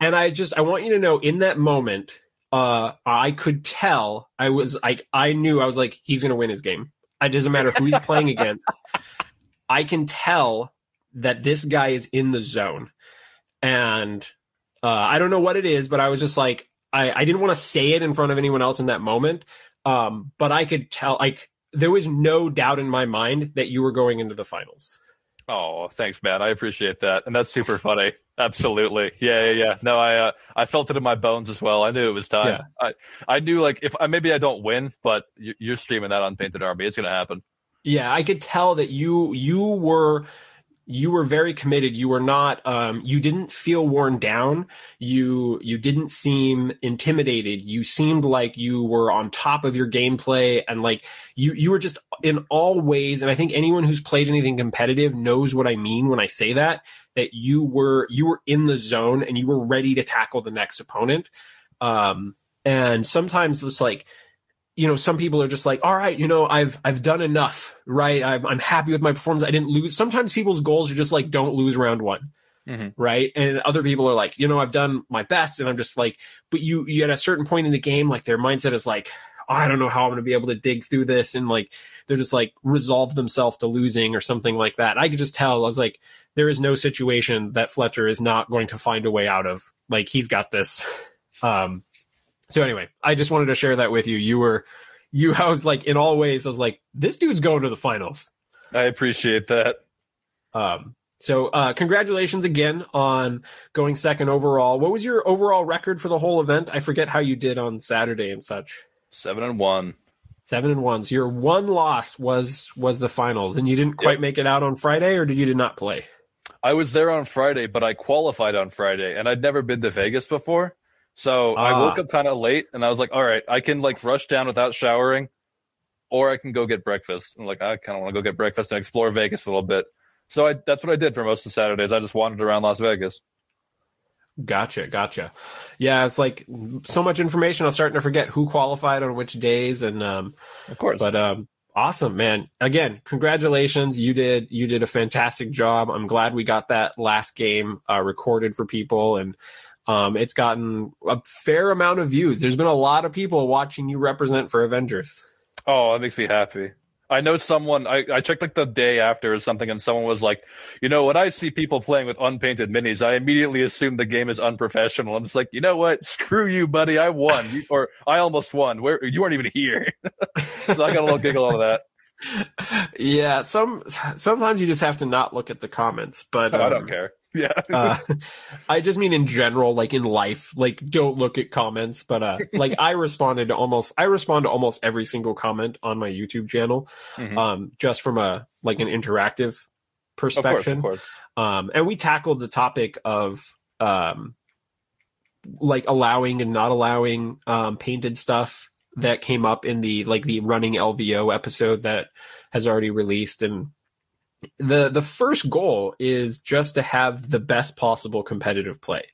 and I just I want you to know in that moment, uh, I could tell I was like I knew I was like he's gonna win his game. It doesn't matter who he's playing against. I can tell that this guy is in the zone, and uh, I don't know what it is, but I was just like I, I didn't want to say it in front of anyone else in that moment, um, but I could tell like there was no doubt in my mind that you were going into the finals. Oh, thanks, man. I appreciate that, and that's super funny. Absolutely, yeah, yeah, yeah. No, I uh, I felt it in my bones as well. I knew it was time. Yeah. I I knew like if I maybe I don't win, but you- you're streaming that on Painted Army, it's gonna happen. Yeah, I could tell that you you were you were very committed. You were not um you didn't feel worn down. You you didn't seem intimidated. You seemed like you were on top of your gameplay and like you you were just in all ways and I think anyone who's played anything competitive knows what I mean when I say that that you were you were in the zone and you were ready to tackle the next opponent. Um and sometimes it's like you know, some people are just like, all right, you know, I've I've done enough, right? I'm I'm happy with my performance. I didn't lose. Sometimes people's goals are just like, don't lose round one, Mhm. right? And other people are like, you know, I've done my best, and I'm just like, but you you at a certain point in the game, like their mindset is like, oh, I don't know how I'm going to be able to dig through this, and like they're just like resolve themselves to losing or something like that. I could just tell. I was like, there is no situation that Fletcher is not going to find a way out of. Like he's got this. Um, so anyway, I just wanted to share that with you. You were, you, I was like, in all ways, I was like, this dude's going to the finals. I appreciate that. Um, so uh, congratulations again on going second overall. What was your overall record for the whole event? I forget how you did on Saturday and such. Seven and one. Seven and one. So your one loss was was the finals, and you didn't quite Yep. make it out on Friday, or did you did not play? I was there on Friday, but I qualified on Friday, and I'd never been to Vegas before. So I Ah. woke up kind of late, and I was like, "All right, I can like rush down without showering, or I can go get breakfast." And like, I kind of want to go get breakfast and explore Vegas a little bit. So I, that's what I did for most of Saturdays. I just wandered around Las Vegas. Gotcha, gotcha. Yeah, it's like so much information. I'm starting to forget who qualified on which days, and um, Of course, but um, awesome, man. Again, congratulations. You did you did a fantastic job. I'm glad we got that last game uh, recorded for people, and um, it's gotten a fair amount of views. There's been a lot of people watching you represent for Avengers. oh, that makes me happy. I know someone. I, I checked like the day after or something, and someone was like, "You know, when I see people playing with unpainted minis, I immediately assume the game is unprofessional." I'm just like, you know what? Screw you, buddy. I won, you, or I almost won. Where you weren't even here. so I got a little giggle out of that. yeah, some sometimes you just have to not look at the comments, but I um, don't care. Yeah. uh, I just mean in general, like in life, like don't look at comments. But uh, like I responded to almost, I respond to almost every single comment on my YouTube channel, Mhm. um, just from a like an interactive of course, perspective. of course. Um, and we tackled the topic of um, like allowing and not allowing um, painted stuff that came up in the like the running LVO episode that has already released and the the first goal is just to have the best possible competitive play.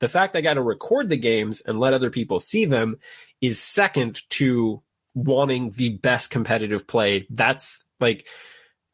The fact I got to record the games and let other people see them is second to wanting the best competitive play. That's like,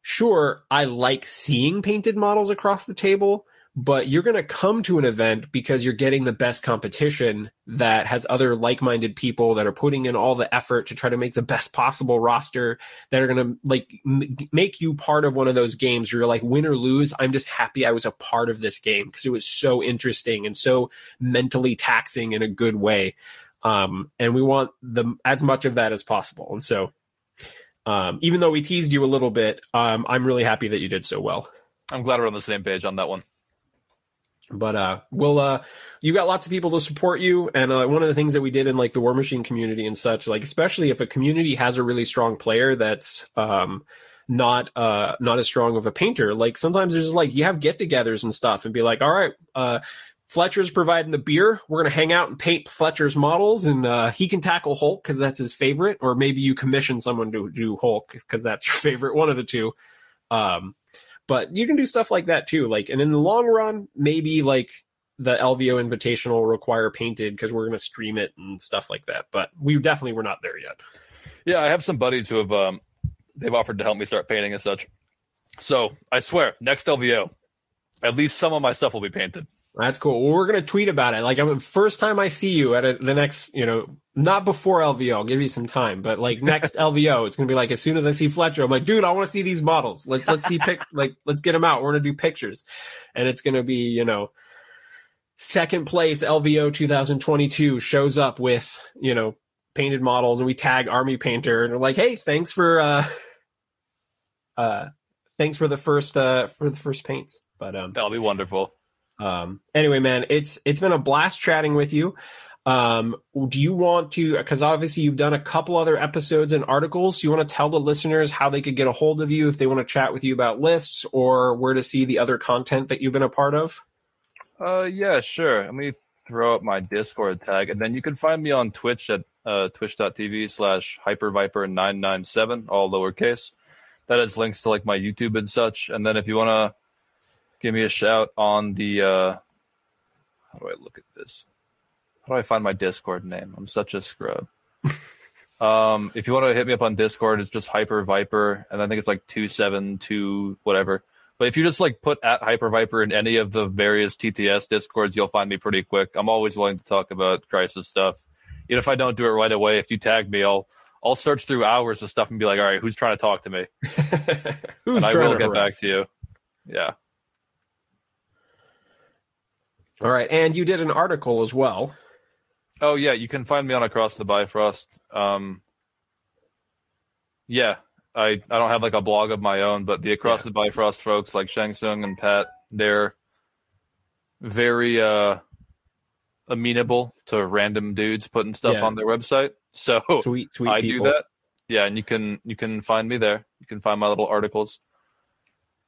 sure, I like seeing painted models across the table, but you're going to come to an event because you're getting the best competition that has other like-minded people that are putting in all the effort to try to make the best possible roster that are going to like m- make you part of one of those games where you're like win or lose i'm just happy i was a part of this game because it was so interesting and so mentally taxing in a good way. Um, and we want the as much of that as possible. And so um, even though we teased you a little bit um, i'm really happy that you did so well. I'm glad we're on the same page on that one. But uh we'll uh you got lots of people to support you and uh, one of the things that we did in like the war machine community and such like especially if a community has a really strong player that's um not uh not as strong of a painter like sometimes there's like you have get-togethers and stuff and be like all right uh Fletcher's providing the beer. We're going to hang out and paint Fletcher's models, and uh, he can tackle Hulk because that's his favorite. Or maybe you commission someone to do Hulk because that's your favorite, one of the two. Um, but you can do stuff like that too. Like, and in the long run, maybe like the LVO Invitational will require painted because we're going to stream it and stuff like that. But we definitely were not there yet. Yeah, I have some buddies who have um, they've offered to help me start painting and such. So I swear, next LVO, at least some of my stuff will be painted. That's cool. Well, we're going to tweet about it. Like, I'm first time I see you at a, the next, you know, not before LVO. I'll give you some time, but like next LVO, it's going to be like as soon as I see Fletcher, I'm like, dude, I want to see these models. Let, let's see pic, like, let's get them out. We're going to do pictures, and it's going to be, you know, second place LVO 2022 shows up with, you know, painted models, and we tag Army Painter, and we're like, hey, thanks for, uh, uh, thanks for the first, uh, for the first paints. But um, That'll be wonderful. Um, anyway, man, it's it's been a blast chatting with you. Um, do you want to? Because obviously you've done a couple other episodes and articles. you want to tell the listeners how they could get a hold of you if they want to chat with you about lists or where to see the other content that you've been a part of? Uh, yeah, sure. Let me throw up my Discord tag, and then you can find me on Twitch at uh, twitch.tv slash hyperviper997, all lowercase. That has links to like my YouTube and such. And then if you want to give me a shout on the, uh, how do I look at this? How do I find my Discord name? I'm such a scrub. um, if you want to hit me up on Discord, it's just Hyper Viper, and I think it's like two seven two whatever. But if you just like put at Hyper Viper in any of the various TTS discords, you'll find me pretty quick. I'm always willing to talk about Crisis stuff. Even if I don't do it right away, if you tag me, I'll I'll search through hours of stuff and be like, all right, who's trying to talk to me? Who's and I trying will to get harass? back to you. Yeah. All right, and you did an article as well. Oh yeah, you can find me on Across the Bifrost. Um, yeah, I I don't have like a blog of my own, but the Across the Bifrost folks like Shang Tsung and Pat, they're very uh amenable to random dudes putting stuff Yeah. on their website. So Sweet, sweet I people. do that. Yeah, and you can you can find me there. You can find my little articles.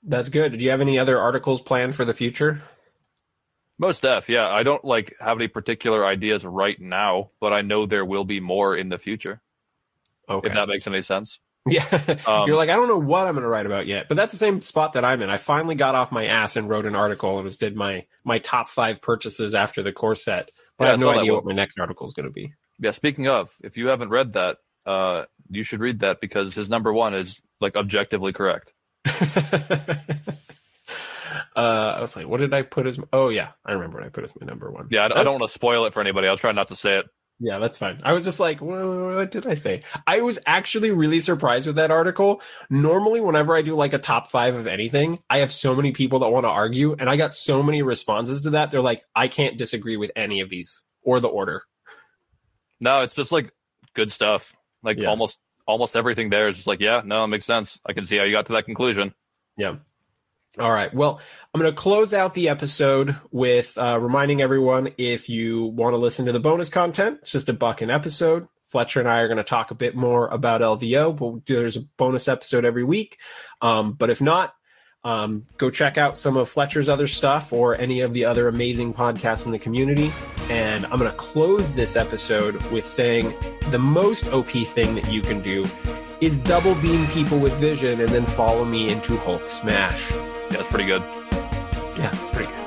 That's good. Do you have any other articles planned for the future? Most def, yeah. I don't like have any particular ideas right now, but I know there will be more in the future. Okay. If that makes any sense. Yeah. Um, You're like, I don't know what I'm going to write about yet, but that's the same spot that I'm in. I finally got off my ass and wrote an article and was did my my top five purchases after the core set. But Yeah, I have no idea what my next article is going to be. Yeah, speaking of, if you haven't read that, uh, you should read that because his number one is like objectively correct. uh, I was like, what did I put as? Oh yeah, I remember what I put as my number one. Yeah, I, I don't want to spoil it for anybody. I'll try not to say it. Yeah, that's fine. I was just like, what, what did I say? I was actually really surprised with that article. Normally, whenever I do like a top five of anything, I have so many people that want to argue, and I got so many responses to that. They're like, I can't disagree with any of these or the order. No, it's just like good stuff. Like Yeah. almost almost everything there is just like, yeah, no, it makes sense. I can see how you got to that conclusion. Yeah. All right. Well, I'm going to close out the episode with uh, reminding everyone if you want to listen to the bonus content, it's just a buck an episode. Fletcher and I are going to talk a bit more about LVO, but there's a bonus episode every week. Um, but if not, um, go check out some of Fletcher's other stuff or any of the other amazing podcasts in the community. And I'm going to close this episode with saying the most OP thing that you can do is double beam people with vision and then follow me into Hulk smash. Yeah, it's pretty good. Yeah, it's pretty good.